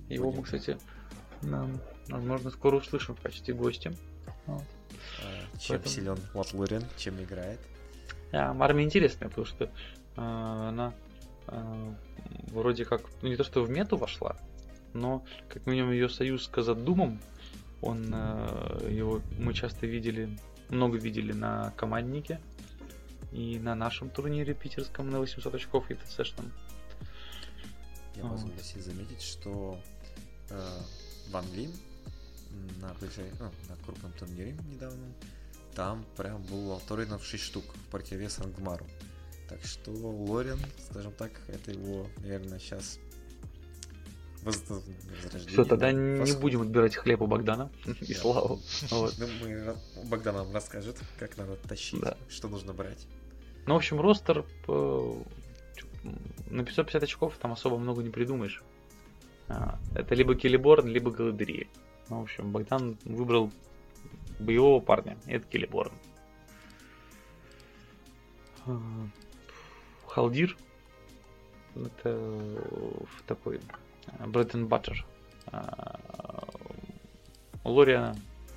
Его мы, Будем. кстати, нам, возможно, скоро услышим в качестве гостя. Вот. А, Чем Поэтому- силен Лотлориан, чем играет. А, армия интересная, потому что а, она а, вроде как, ну не то что в мету вошла, но как минимум ее союз с Казадумом, он а, его мы часто видели, много видели на команднике и на нашем турнире питерском на 800 очков и ТЦшном. Я А. позволю заметить, что э, в Англии м, на, ближай- ну, на крупном турнире недавно там прям был Лотлориан в 6 штук в противовес Рангмару. Так что Лорен, скажем так, это его, наверное, сейчас возрождение. Все, тогда да, не восход. будем отбирать хлеб у Богдана (laughs) и славу. Вот. Ну, мы, Богдан нам расскажет, как надо тащить, Да. что нужно брать. Ну, в общем, ростер э, на 550 очков там особо много не придумаешь. А, Это либо Келеборн, либо Галадриэль. Ну, в общем, Богдан выбрал боевого парня. Это Келеборн. А, Халдир. Это в Брэттен Баттер. У Лориана,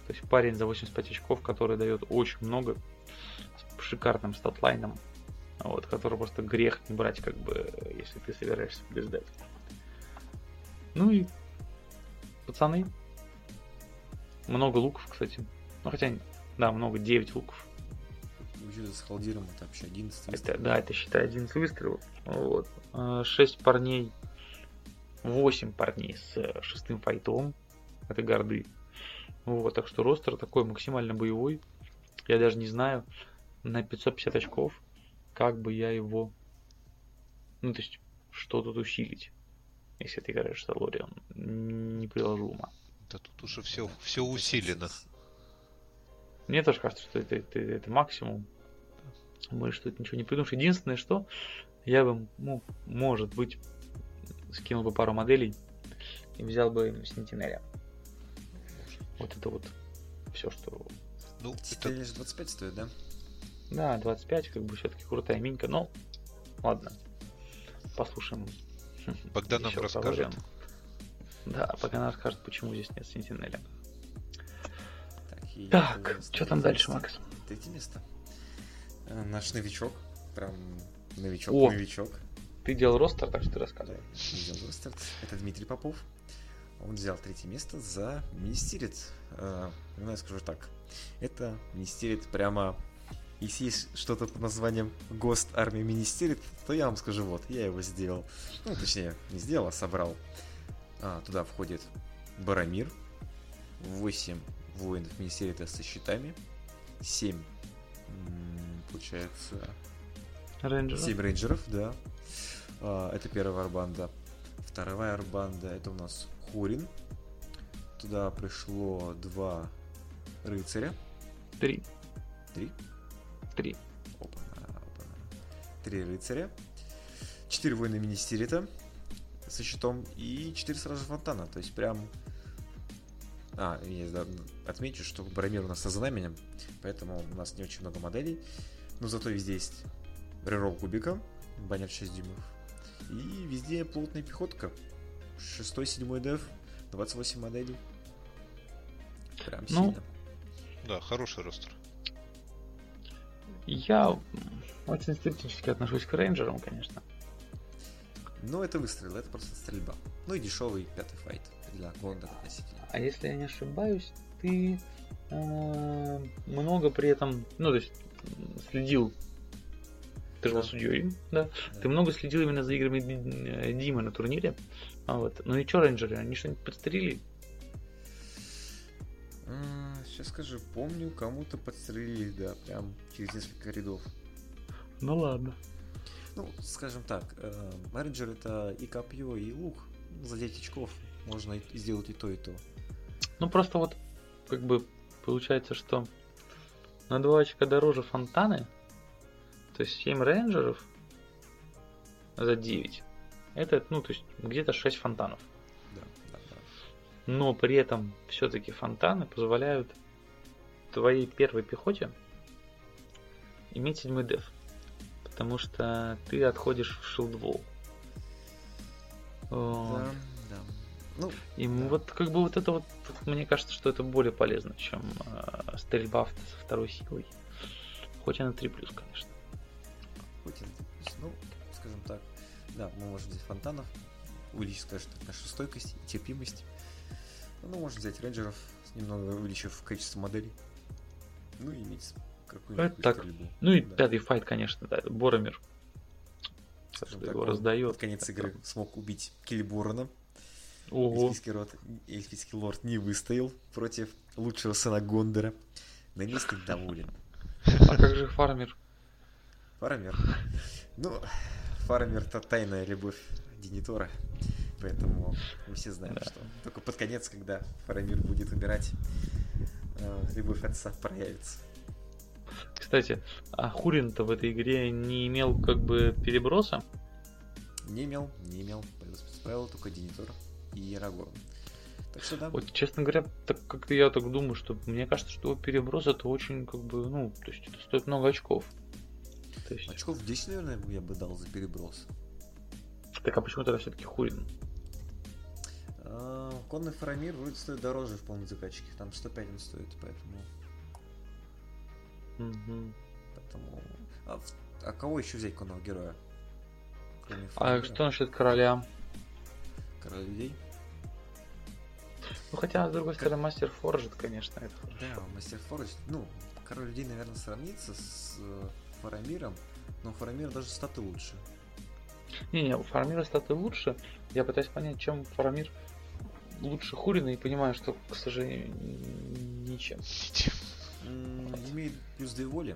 то есть парень за 85 очков, который дает очень много с шикарным статлайном, вот, который просто грех не брать, как бы, если ты собираешься побеждать. Ну и пацаны. Много луков, кстати. Ну хотя, да, много, 9 луков. Учиться с Халдиром это вообще 11 Это, да, это считай 11 выстрелов. Вот. 6 парней, 8 парней с э, шестым файтом. Это горды. Вот, так что ростер такой максимально боевой. Я даже не знаю, на 550 очков, как бы я его... Ну, то есть, что тут усилить, если ты играешь с Лорион. Не приложу ума. Да тут уже все, все усилено. Мне тоже кажется, что это, это, это максимум. Больше тут ничего не придумаешь. Единственное, что я бы, ну, может быть, скинул бы пару моделей и взял бы Сентинеля. Вот это вот все, что... Ну, это лишь 25 стоит, да? Да, 25, как бы все-таки крутая минька, но ладно. Послушаем. Богдан нам расскажет. поговорим. Да, пока она расскажет, почему здесь нет Сентинеля. Так, Так, что там дальше. Макс? Третье место. Э, Наш новичок. Прям новичок, О! новичок. Ты делал ростер, так что ты рассказывай. Взял ростер. Это Дмитрий Попов. Он взял третье место за Министерит. Ну, я скажу так. Это Министерит прямо... Если есть что-то под названием ГОСТ армия Министерит, то я вам скажу, вот, я его сделал. Ну, точнее, не сделал, а собрал. А, туда входит Барамир, 8 воинов Министерита со щитами, 7, получается, Рейнджер. 7 рейнджеров, да. А, это первая арбанда. Вторая арбанда это у нас Хурин. Туда пришло два рыцаря. Три. Три. Три. Опа, опа. Три рыцаря. Четыре воина Министерита со щитом и четыре сразу фонтана. То есть прям... А, я да, отмечу, что Баромир у нас со знаменем, поэтому у нас не очень много моделей. Но зато везде есть рерол кубика, баннер 6 дюймов. И везде плотная пехотка. 6-7 деф, 28 моделей. Прям Ну, сильно. Да, хороший ростер. Я очень скептически отношусь к рейнджерам, конечно. Но это выстрел, это просто стрельба. Ну и дешевый пятый файт для Гондора относительно. А если я не ошибаюсь, ты э, много при этом, ну, то есть, следил. Ты же был Да. судьей, да? Ты много следил именно за играми э, Димы на турнире. А вот. Ну и что, рейнджеры, они что-нибудь подстрелили? Сейчас скажу, помню, кому-то подстрелили, да, прям через несколько рядов. Ну ладно. Ну, скажем так, э, менеджер это и копье, и лук. За 9 очков можно и- сделать и то, и то. Ну просто вот, как бы, получается, что на 2 очка дороже фонтаны, то есть 7 рейнджеров за 9. Это, ну, то есть, где-то 6 фонтанов. Да, да, да. Но при этом все-таки фонтаны позволяют твоей первой пехоте иметь седьмой деф. Потому что ты отходишь в шилдвол. Да, да. Ну, И да. вот как бы вот это вот, мне кажется, что это более полезно, чем э, стрельба со второй силой. Хоть она 3 плюс, конечно. Ну, скажем так, да, мы можем взять фонтанов, увеличить, скажем так, нашу стойкость и терпимость. Ну, можно взять рейнджеров, немного увеличив количество моделей. Ну и иметь какую-нибудь Это так. стрельбу. Ну и Да. пятый файт, конечно, да, Боромир. Скажем так, его раздает. Под конец игры смог убить Киллиборона. Ого. Эльфийский, род, эльфийский лорд не выстоял против лучшего сына Гондора. Наместник доволен. (laughs) А как же фармер? Фарамир. Ну, Фарамир это тайная любовь Денитора. Поэтому мы все знаем, Да. что только под конец, когда Фарамир будет умирать, э, любовь отца проявится. Кстати, а Хурин-то в этой игре не имел как бы переброса? Не имел, не имел. Правил только Денитор и Арагорн. Так что да, Вот, честно говоря, так как-то я так думаю, что мне кажется, что переброс это очень как бы, ну, то есть это стоит много очков. То есть, очков 10, наверное, я бы дал за переброс. так а почему тогда все-таки Хурин? А, Конный Фарамир вроде стоит дороже в полной закачке. Там 105 он стоит, поэтому... Мгм. поэтому... А, в- а кого еще взять конного героя? Кроме А что насчет короля? Король людей? Ну хотя, с другой Как- стороны, мастер форжит, конечно, это хорошо. Да, Мастер Фордж. Ну, Король людей, наверное, сравнится с э, Фарамиром, но Фарамир даже статы лучше. Не-не, у Фарамира статы лучше. Я пытаюсь понять, чем Фарамир лучше Хурина и понимаю, что, к сожалению, ничем. Имеет плюс две воли.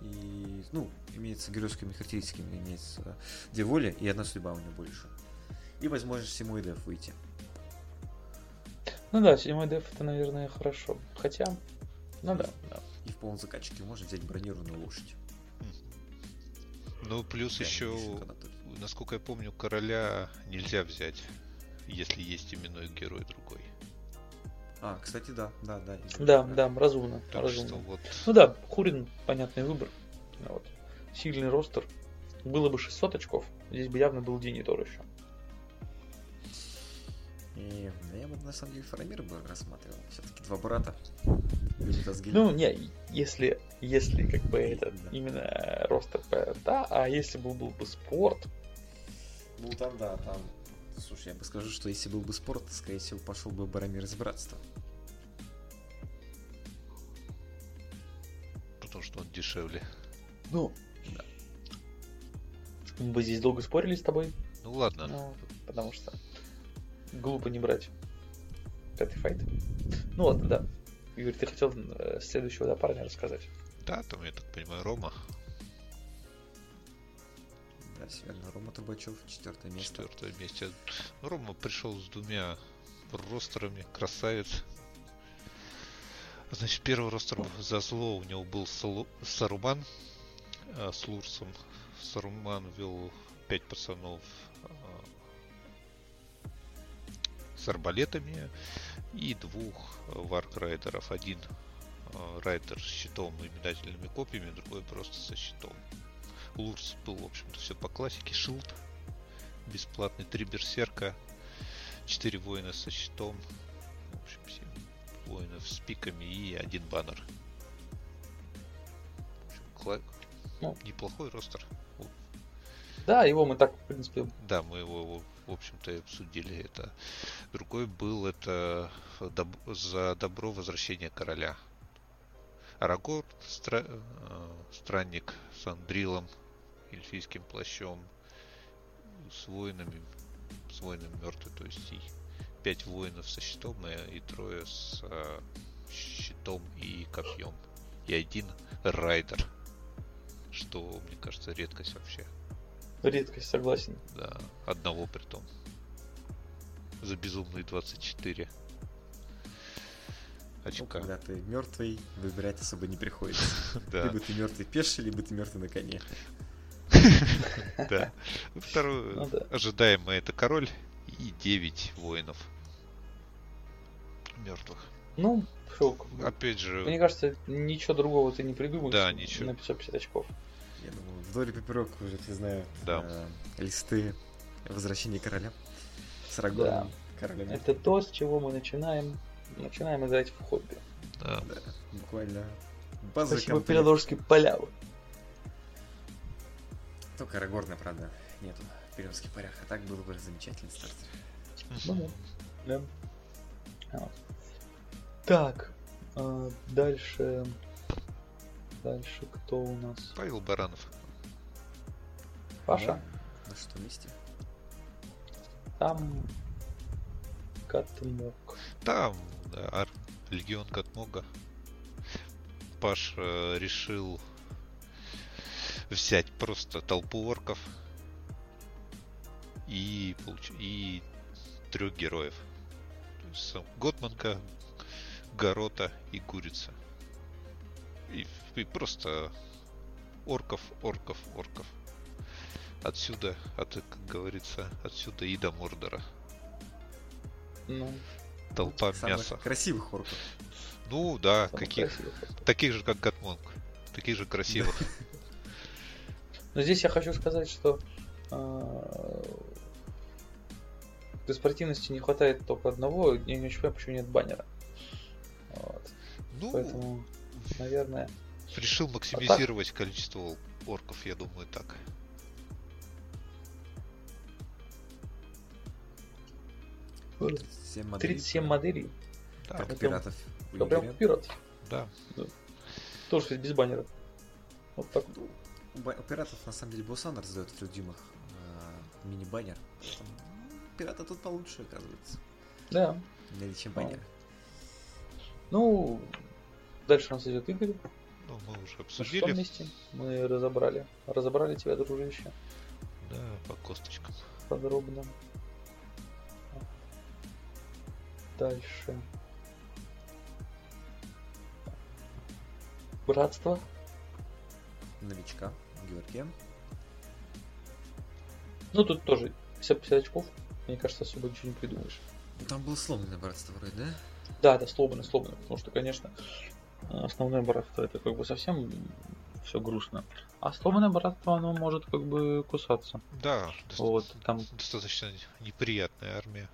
И, ну, имеется геройскими характеристиками, имеется две воли и одна судьба у него больше. И возможность всему деф выйти. Ну да, седьмой деф это, наверное, хорошо. Хотя, ну да, да. И в полном закачке можно взять бронированную лошадь. Ну, плюс еще, насколько я помню, короля нельзя взять, если есть именной герой другой. А, кстати, да, да, да. из- Да, да, разумно, Так разумно. что вот Ну да, Хурин, понятный выбор. Ну Вот. Сильный ростер. Было бы 600 очков, здесь бы явно был Денитор еще. И, да, я бы на самом деле Фарамир бы рассматривал. Все-таки два брата. Ну, не, если, если как бы это Да. именно ростер, э, да, а если бы был бы спорт, Ну там, да, там. Слушай, я бы скажу, что если был бы спорт, то, скорее всего, пошел бы Барамир из братства. потому что он дешевле. ну, Да. мы бы здесь долго спорили с тобой, Ну ладно, ну, потому что глупо не брать пятый файт. Ну ладно, да. Юрий, ты хотел э, следующего да, парня рассказать? да, там, я так понимаю, Рома, Да, все верно. Рома Трубачев, четвертое место. четвертое месте. Ну, Рома пришел с двумя ростерами, красавец. Значит, первый roster за зло у него был Салу- Саруман а, с Лурцем. Саруман вел 5 пацанов с арбалетами и двух Warg Rider ов. Один а, rider с щитом и метательными копьями, другой просто со щитом. Лурц был, в общем-то, все по классике. Shield бесплатный, три берсерка, 4 воина со щитом. В общем, 7 воинов с пиками и один баннер. В общем, кла- Ну. Неплохой ростер. Да, его мы так, в принципе, Да, мы его, в общем-то, и обсудили. Это другой был это доб- за добро возвращения короля. Арагорн, стра- э, странник с андрилом, эльфийским плащом, с воинами, с воинами мертвый, то есть и пять воинов со щитом и, и трое с э, щитом и копьем. И один райдер, что, мне кажется, редкость вообще. Редкость, согласен. Да, одного при том. За безумные 24 Ну, очка. когда ты мертвый, выбирать особо не приходится. (laughs) Да, Либо ты мертвый пеший, либо ты мертвый на коне. (laughs) да. Второе Ну да. ожидаемо это король и 9 воинов мертвых. Ну, шо, Опять же, мне кажется, ничего другого ты не придумаешь Да, ничего. на 550 очков. Я думаю, вдоль и поперек уже, ты знаю, Да. э, листы возвращения короля. С Арагорном, королями. Это то, с чего мы начинаем. Начинаем играть в хобби. да, Да, буквально базовый Спасибо. Передорские полявы. Только Арагорна, правда, нету в пермских полях. А так было бы замечательный стартер. Ну да. Да. Вот. Так, а, дальше... Дальше кто у нас? Павел Баранов. Паша? Да. На что месте? Там... Катмок. Там, да, Ар- Легион Катмога. Паш э, решил взять просто толпу орков и, получ- и трех героев. То есть сам Готманка, Горота и Курица. И, и просто орков, орков, орков. Отсюда, от, как говорится, отсюда и до Мордора. Ну, Толпа мяса. красивых орков. Ну да, самый каких? красивый. Таких же, как Гатмонг. Таких же красивых. (laughs) Но здесь я хочу сказать, что а, для спортивности не хватает только одного. Я не очень понимаю, почему нет баннера. Вот. Ну, Поэтому, наверное, решил максимизировать количество орков, я думаю, так. 37 моделей. 37 моделей. Да, Как Это пиратов. Да прям вперед. да. Тоже кстати, без баннера. Вот так. У пиратов на самом деле Босан раздает в 3 дюймах э, мини-баннер. Поэтому, м, Пираты тут получше, оказывается. Да. Наличие А. баннера. Ну, дальше у нас идет Игорь. Ну, мы уже На шестом обсудили. месте мы разобрали. Разобрали тебя, дружище, Да, по косточкам. подробно. Дальше. Братство. Новичка Георгия. Ну, тут тоже 50-50 очков. Мне кажется, особо ничего не придумаешь. Ну, Там было сломанное братство вроде, да? Да, да, сломано, сломано. Потому что, конечно, основное братство это как бы совсем все грустно. А сломанное братство, оно может как бы кусаться. Да, Вот, там, достаточно неприятная армия.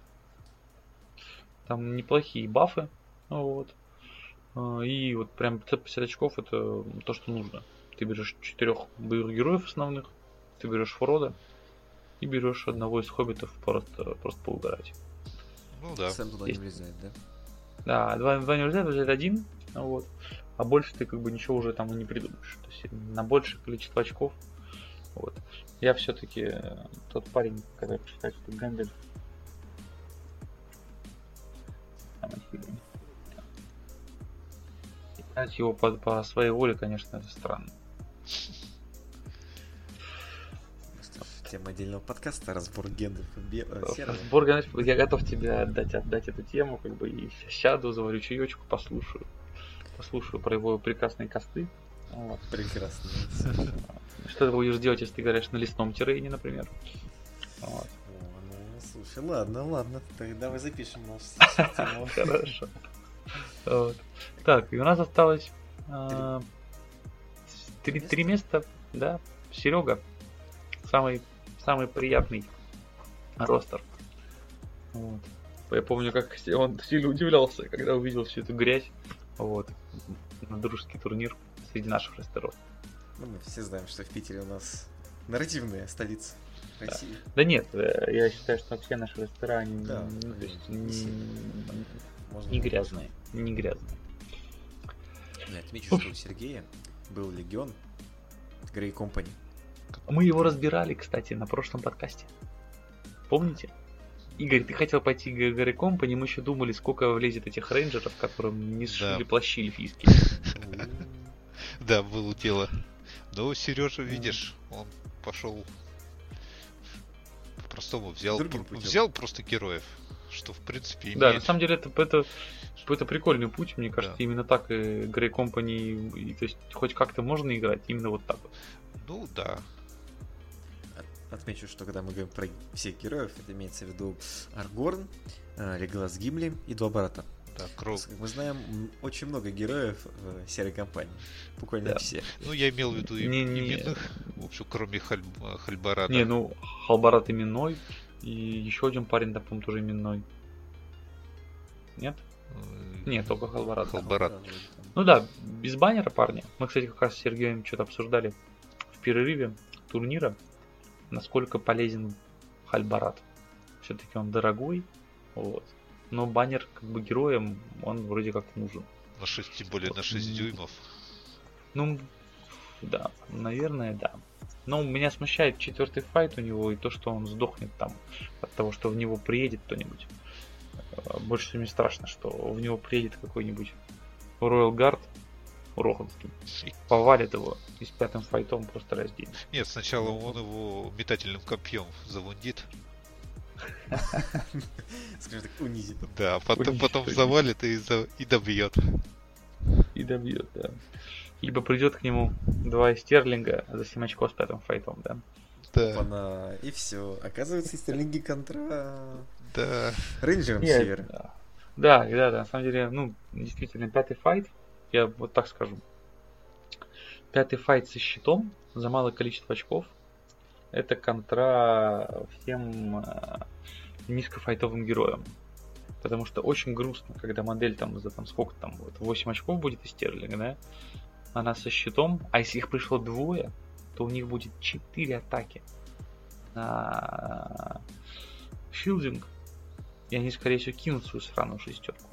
Там неплохие бафы. Вот. А, И вот прям 50 очков это то, что нужно. Ты берешь четырех боевых героев основных, ты берешь Фрода и берешь одного из хоббитов просто, просто поугарать. Ну да. Сэм туда Есть. не влезает, да? Да, два, два нельзя, взять один, вот. А больше ты как бы ничего уже там и не придумаешь. То есть на большее количество очков. Вот. Я все-таки тот парень, который считает, что Гэндальф сильный. Играть его по, по своей воле, конечно, это странно. Тема отдельного подкаста, разбор гендов серого. Разбор Гэндальфа, я готов тебе отдать, отдать эту тему, как бы и сяду, заварю чаечку, послушаю. Послушаю про его прекрасные косты. Вот. Прекрасно. Что ты будешь делать, если ты играешь на лесном террейне, например? Вот. Слушай, ладно, ладно. Тогда давай запишем наш. (laughs) Хорошо. Вот. Так, и у нас осталось а, три, места, да. Серега, самый, самый приятный ростер. Вот. Я помню, как он сильно удивлялся, когда увидел всю эту грязь. Вот. На дружеский турнир среди наших ресторов. Ну, мы все знаем, что в Питере у нас нарративная столица России. Да нет, э, я считаю, что все наши рестораны Да, ну, то есть не. Можно не грязные. Не грязные. Я отмечу, что у Сергея был легион Грей Компани. Мы его разбирали, кстати, на прошлом подкасте. Помните? Игорь, ты хотел пойти к Гарри Компани, мы еще думали, сколько влезет этих рейнджеров, которым не сшили Да. плащи эльфийские. (laughs) Да, было дело. Но Сережа, видишь, он пошел по-простому взял, взял просто героев, что в принципе Да, на имеет. самом деле это, это, это прикольный путь, мне кажется, Да. именно так и Grey Company, и, то есть хоть как-то можно играть, именно вот так вот. Ну да, От- Отмечу, что когда мы говорим про всех героев, это имеется в виду Аргорн, э, Леголас Гимли и два брата. Да. Как мы знаем, очень много героев в серой компании. Буквально Да. все. Ну я имел в виду и- Не- не- именных, в общем, кроме Халь... Хальбарата. Не, ну, Халбарат именной, и еще один парень, да, по-моему, тоже именной. Нет? Э, Нет, только Халбарат. Халбарат. Там. Ну да, без баннера, парни. Мы, кстати, как раз с Сергеем что-то обсуждали в перерыве турнира, насколько полезен Хальбарат. Все-таки он дорогой, вот. Но баннер как бы героем, он вроде как нужен. На 6, тем более на 6 М. дюймов. Ну, да, наверное, да. Но меня смущает четвертый файт у него и то, что он сдохнет там от того, что в него приедет кто-нибудь. Э, Больше всего мне страшно, что в него приедет какой-нибудь Royal Guard Роханский, (laughs) повалит его и с пятым файтом просто разденет. Нет, сначала он его метательным копьем завундит, (laughs) Скажем так, унизит. да, а потом, потом завалит и, за- и добьет. И добьет, да. Либо придет к нему два стерлинга за 7 очков с пятым файтом, да. Да, Опана, и все. Оказывается, стерлинги контра да. рейнджером Нет, север. да. Да, да, да, на самом деле, ну, действительно, пятый файт, я вот так скажу. Пятый файт со щитом за малое количество очков. Это контра всем э, низкофайтовым героям. Потому что очень грустно, когда модель там за там сколько там будет, 8 очков будет из стерлинга, да? Она со щитом, а если их пришло двое, то у них будет 4 атаки на шилдинг, и они, скорее всего, кинут свою сраную шестерку.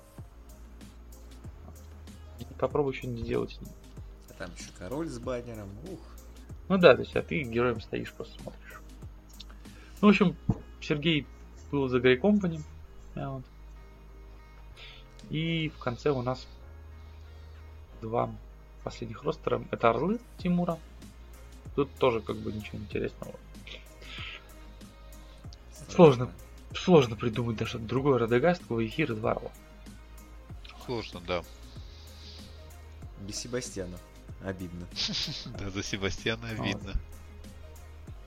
Попробуй что-нибудь сделать с ним. А там еще король с баннером. Ух. Ну да, то есть, а ты героем стоишь, просто смотришь. Ну, в общем, Сергей был за Grey Company. вот. И в конце у нас два последних ростера. Это Орлы Тимура. Тут тоже как бы ничего интересного. Сложно. Сложно придумать даже другой Радагаст, Ваихир и два Орла. Сложно, да. Без Себастьяна. Обидно. (laughs) Да, за Себастьяна Вот. видно.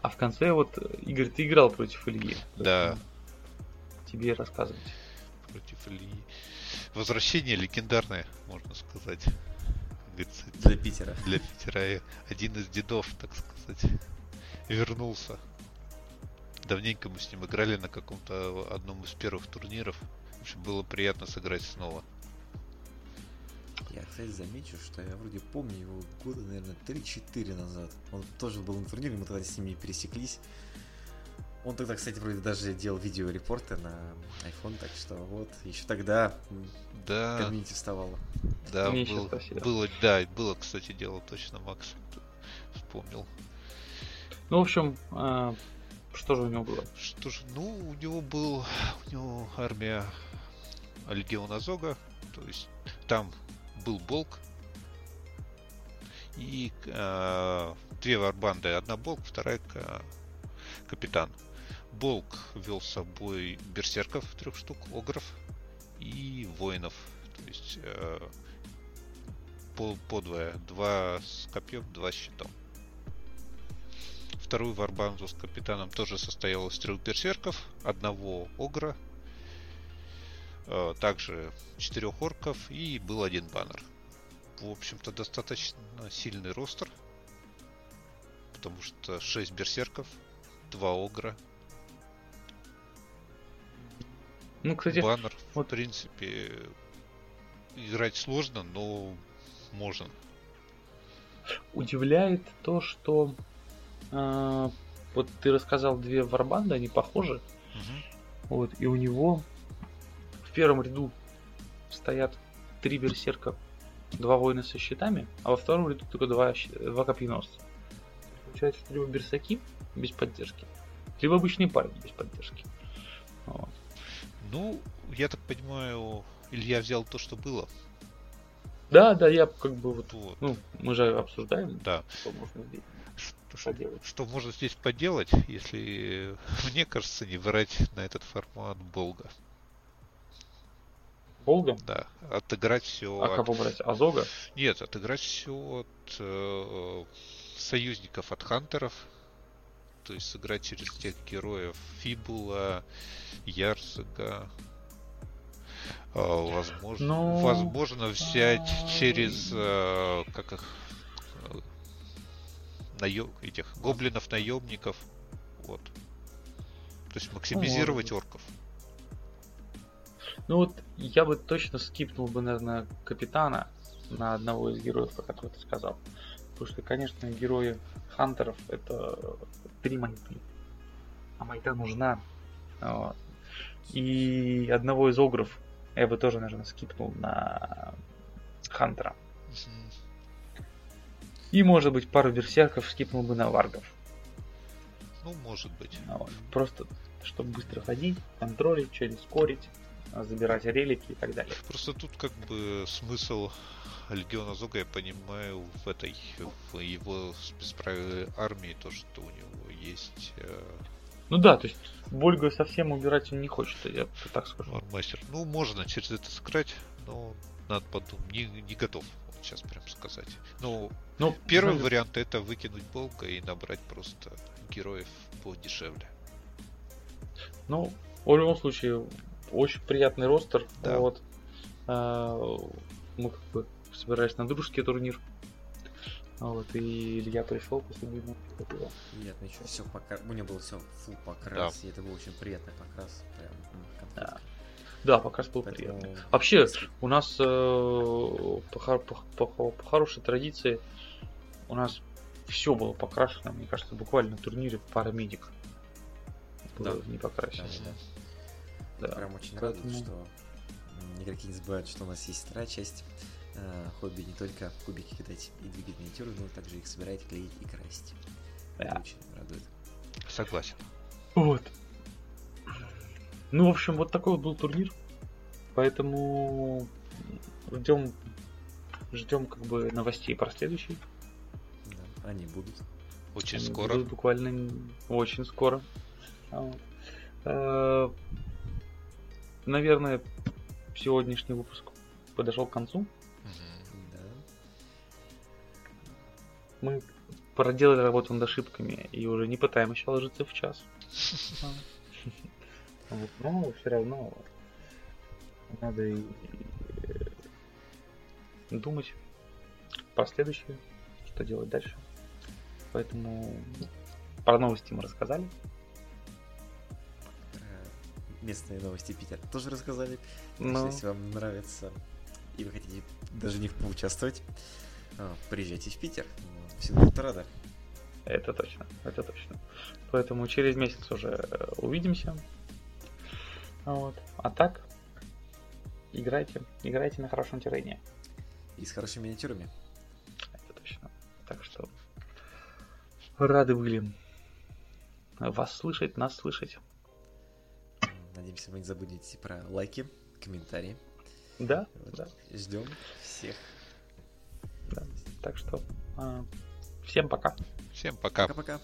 А в конце вот, Игорь, ты играл против Ильи. Да. Тебе рассказывать. Против Ильи. Возвращение легендарное, можно сказать. Для Питера. для Питера один из дедов, так сказать, вернулся. Давненько мы с ним играли на каком-то одном из первых турниров. В общем, было приятно сыграть снова. Я, кстати, замечу, что я вроде помню его года, наверное, 3-4 назад. Он тоже был на турнире, мы тогда с ними пересеклись. Он тогда, кстати, вроде даже делал видеорепорты на iPhone, так что вот, еще тогда Да, комьюнити вставало. да, был- было, да, было, кстати, дело точно, Макс вспомнил. Ну, в общем, э, что же у него было? Что же, ну, у него был, у него армия Легиона Зога, то есть там был Болк и э, две варбанды, одна Болк, вторая ка- Капитан. Болк вел с собой берсерков трех штук, огров и воинов, то есть э, по, подвое, два с копьем, два с щитом. Вторую варбанду с капитаном тоже состоял из трех берсерков, одного огра, также четырех орков и был один баннер. В общем-то, достаточно сильный ростер, потому что 6 берсерков, 2 огра. Ну, кстати, баннер, вот- в принципе, играть сложно, но можно. удивляет то, что а, вот ты рассказал две варбанды, они похожи. Мгм. Вот, и у него первом ряду стоят три берсерка, два воина со щитами, а во втором ряду только два, два копьеносца. Получается, что либо берсаки без поддержки, либо обычные парни без поддержки. Вот. Ну, я так понимаю, Илья взял то, что было. Да, да, я как бы вот, Вот, ну, мы же обсуждаем, да. что можно здесь Что, что- поделать. что можно здесь поделать, если, мне кажется, не врать на этот формат Болга. Волга? Да, отыграть все А кого брать? Азога? Нет, отыграть все от э, союзников, от хантеров. То есть сыграть через тех героев Фибула, Ярсага. э, возможно, Ну, возможно взять а, через э, как их э, наё- этих гоблинов наемников. Вот. То есть максимизировать может орков. Ну вот я бы точно скипнул бы, наверное, капитана на одного из героев, про которого ты сказал. Потому что, конечно, герои хантеров это три майты. А майта нужна. Вот. И одного из огров я бы тоже, наверное, скипнул на хантера. И, может быть, пару берсерков скипнул бы на варгов. Ну, может быть. Вот. Просто, чтобы быстро ходить, контролить, что-нибудь скорить, забирать релики и так далее. Просто тут как бы смысл Легиона Зога, я понимаю, в этой, в его спецправе армии, то, что у него есть э, Ну да, то есть Вольга совсем убирать он не хочет, я так скажу. армастер. Ну, можно через это сыграть, но надо подумать. Не, не готов сейчас прям сказать. Ну, Ну, первый знаешь, вариант это выкинуть Болга и набрать просто героев подешевле. Ну, в любом случае, очень приятный ростер. Да. Вот. А, Мы как бы собирались на дружеский турнир. Вот, и Илья пришел после длинного перерыва. И отмечу, все покра... у него был все full покрас, и это был очень приятный покрас. Прям м, конфетка. Да, покрас был Поэтому- приятный. Вообще, у нас э, по, по- по- по хорошей традиции у нас все было покрашено, мне кажется, буквально на турнире парамедик. Было Да. не покрашено. Да, да. Да. Прям очень Поэтому- радует, что игроки не забывают, что у нас есть вторая часть э, хобби, не только кубики кидать и двигать миниатюры, но также их собирать, клеить и красить. Это Да. очень радует. Согласен. Вот. Ну, в общем, вот такой вот был турнир. Поэтому ждем ждем как бы новостей про следующий. Да, они будут. Очень Они скоро. будут буквально очень скоро. Наверное, сегодняшний выпуск подошел к концу. Да. Мы проделали работу над ошибками и уже не пытаем еще ложиться в час. (laughs) Но все равно надо и э, думать про следующее, что делать дальше. Поэтому про новости мы рассказали. Местные новости Питера тоже рассказали. Так что, Но если вам нравится и вы хотите даже в них поучаствовать, а, приезжайте в Питер. Ну, Всегда буду рада. это точно, это точно. Поэтому через месяц уже э, увидимся. Вот. А так, играйте, играйте на хорошем террене. И с хорошими миниатюрами. Это точно. Так что рады были вас слышать, нас слышать. Надеемся, вы не забудете про лайки, комментарии. Да, Вот. да. Ждем всех. Так что а, всем пока. Всем пока. Пока-пока.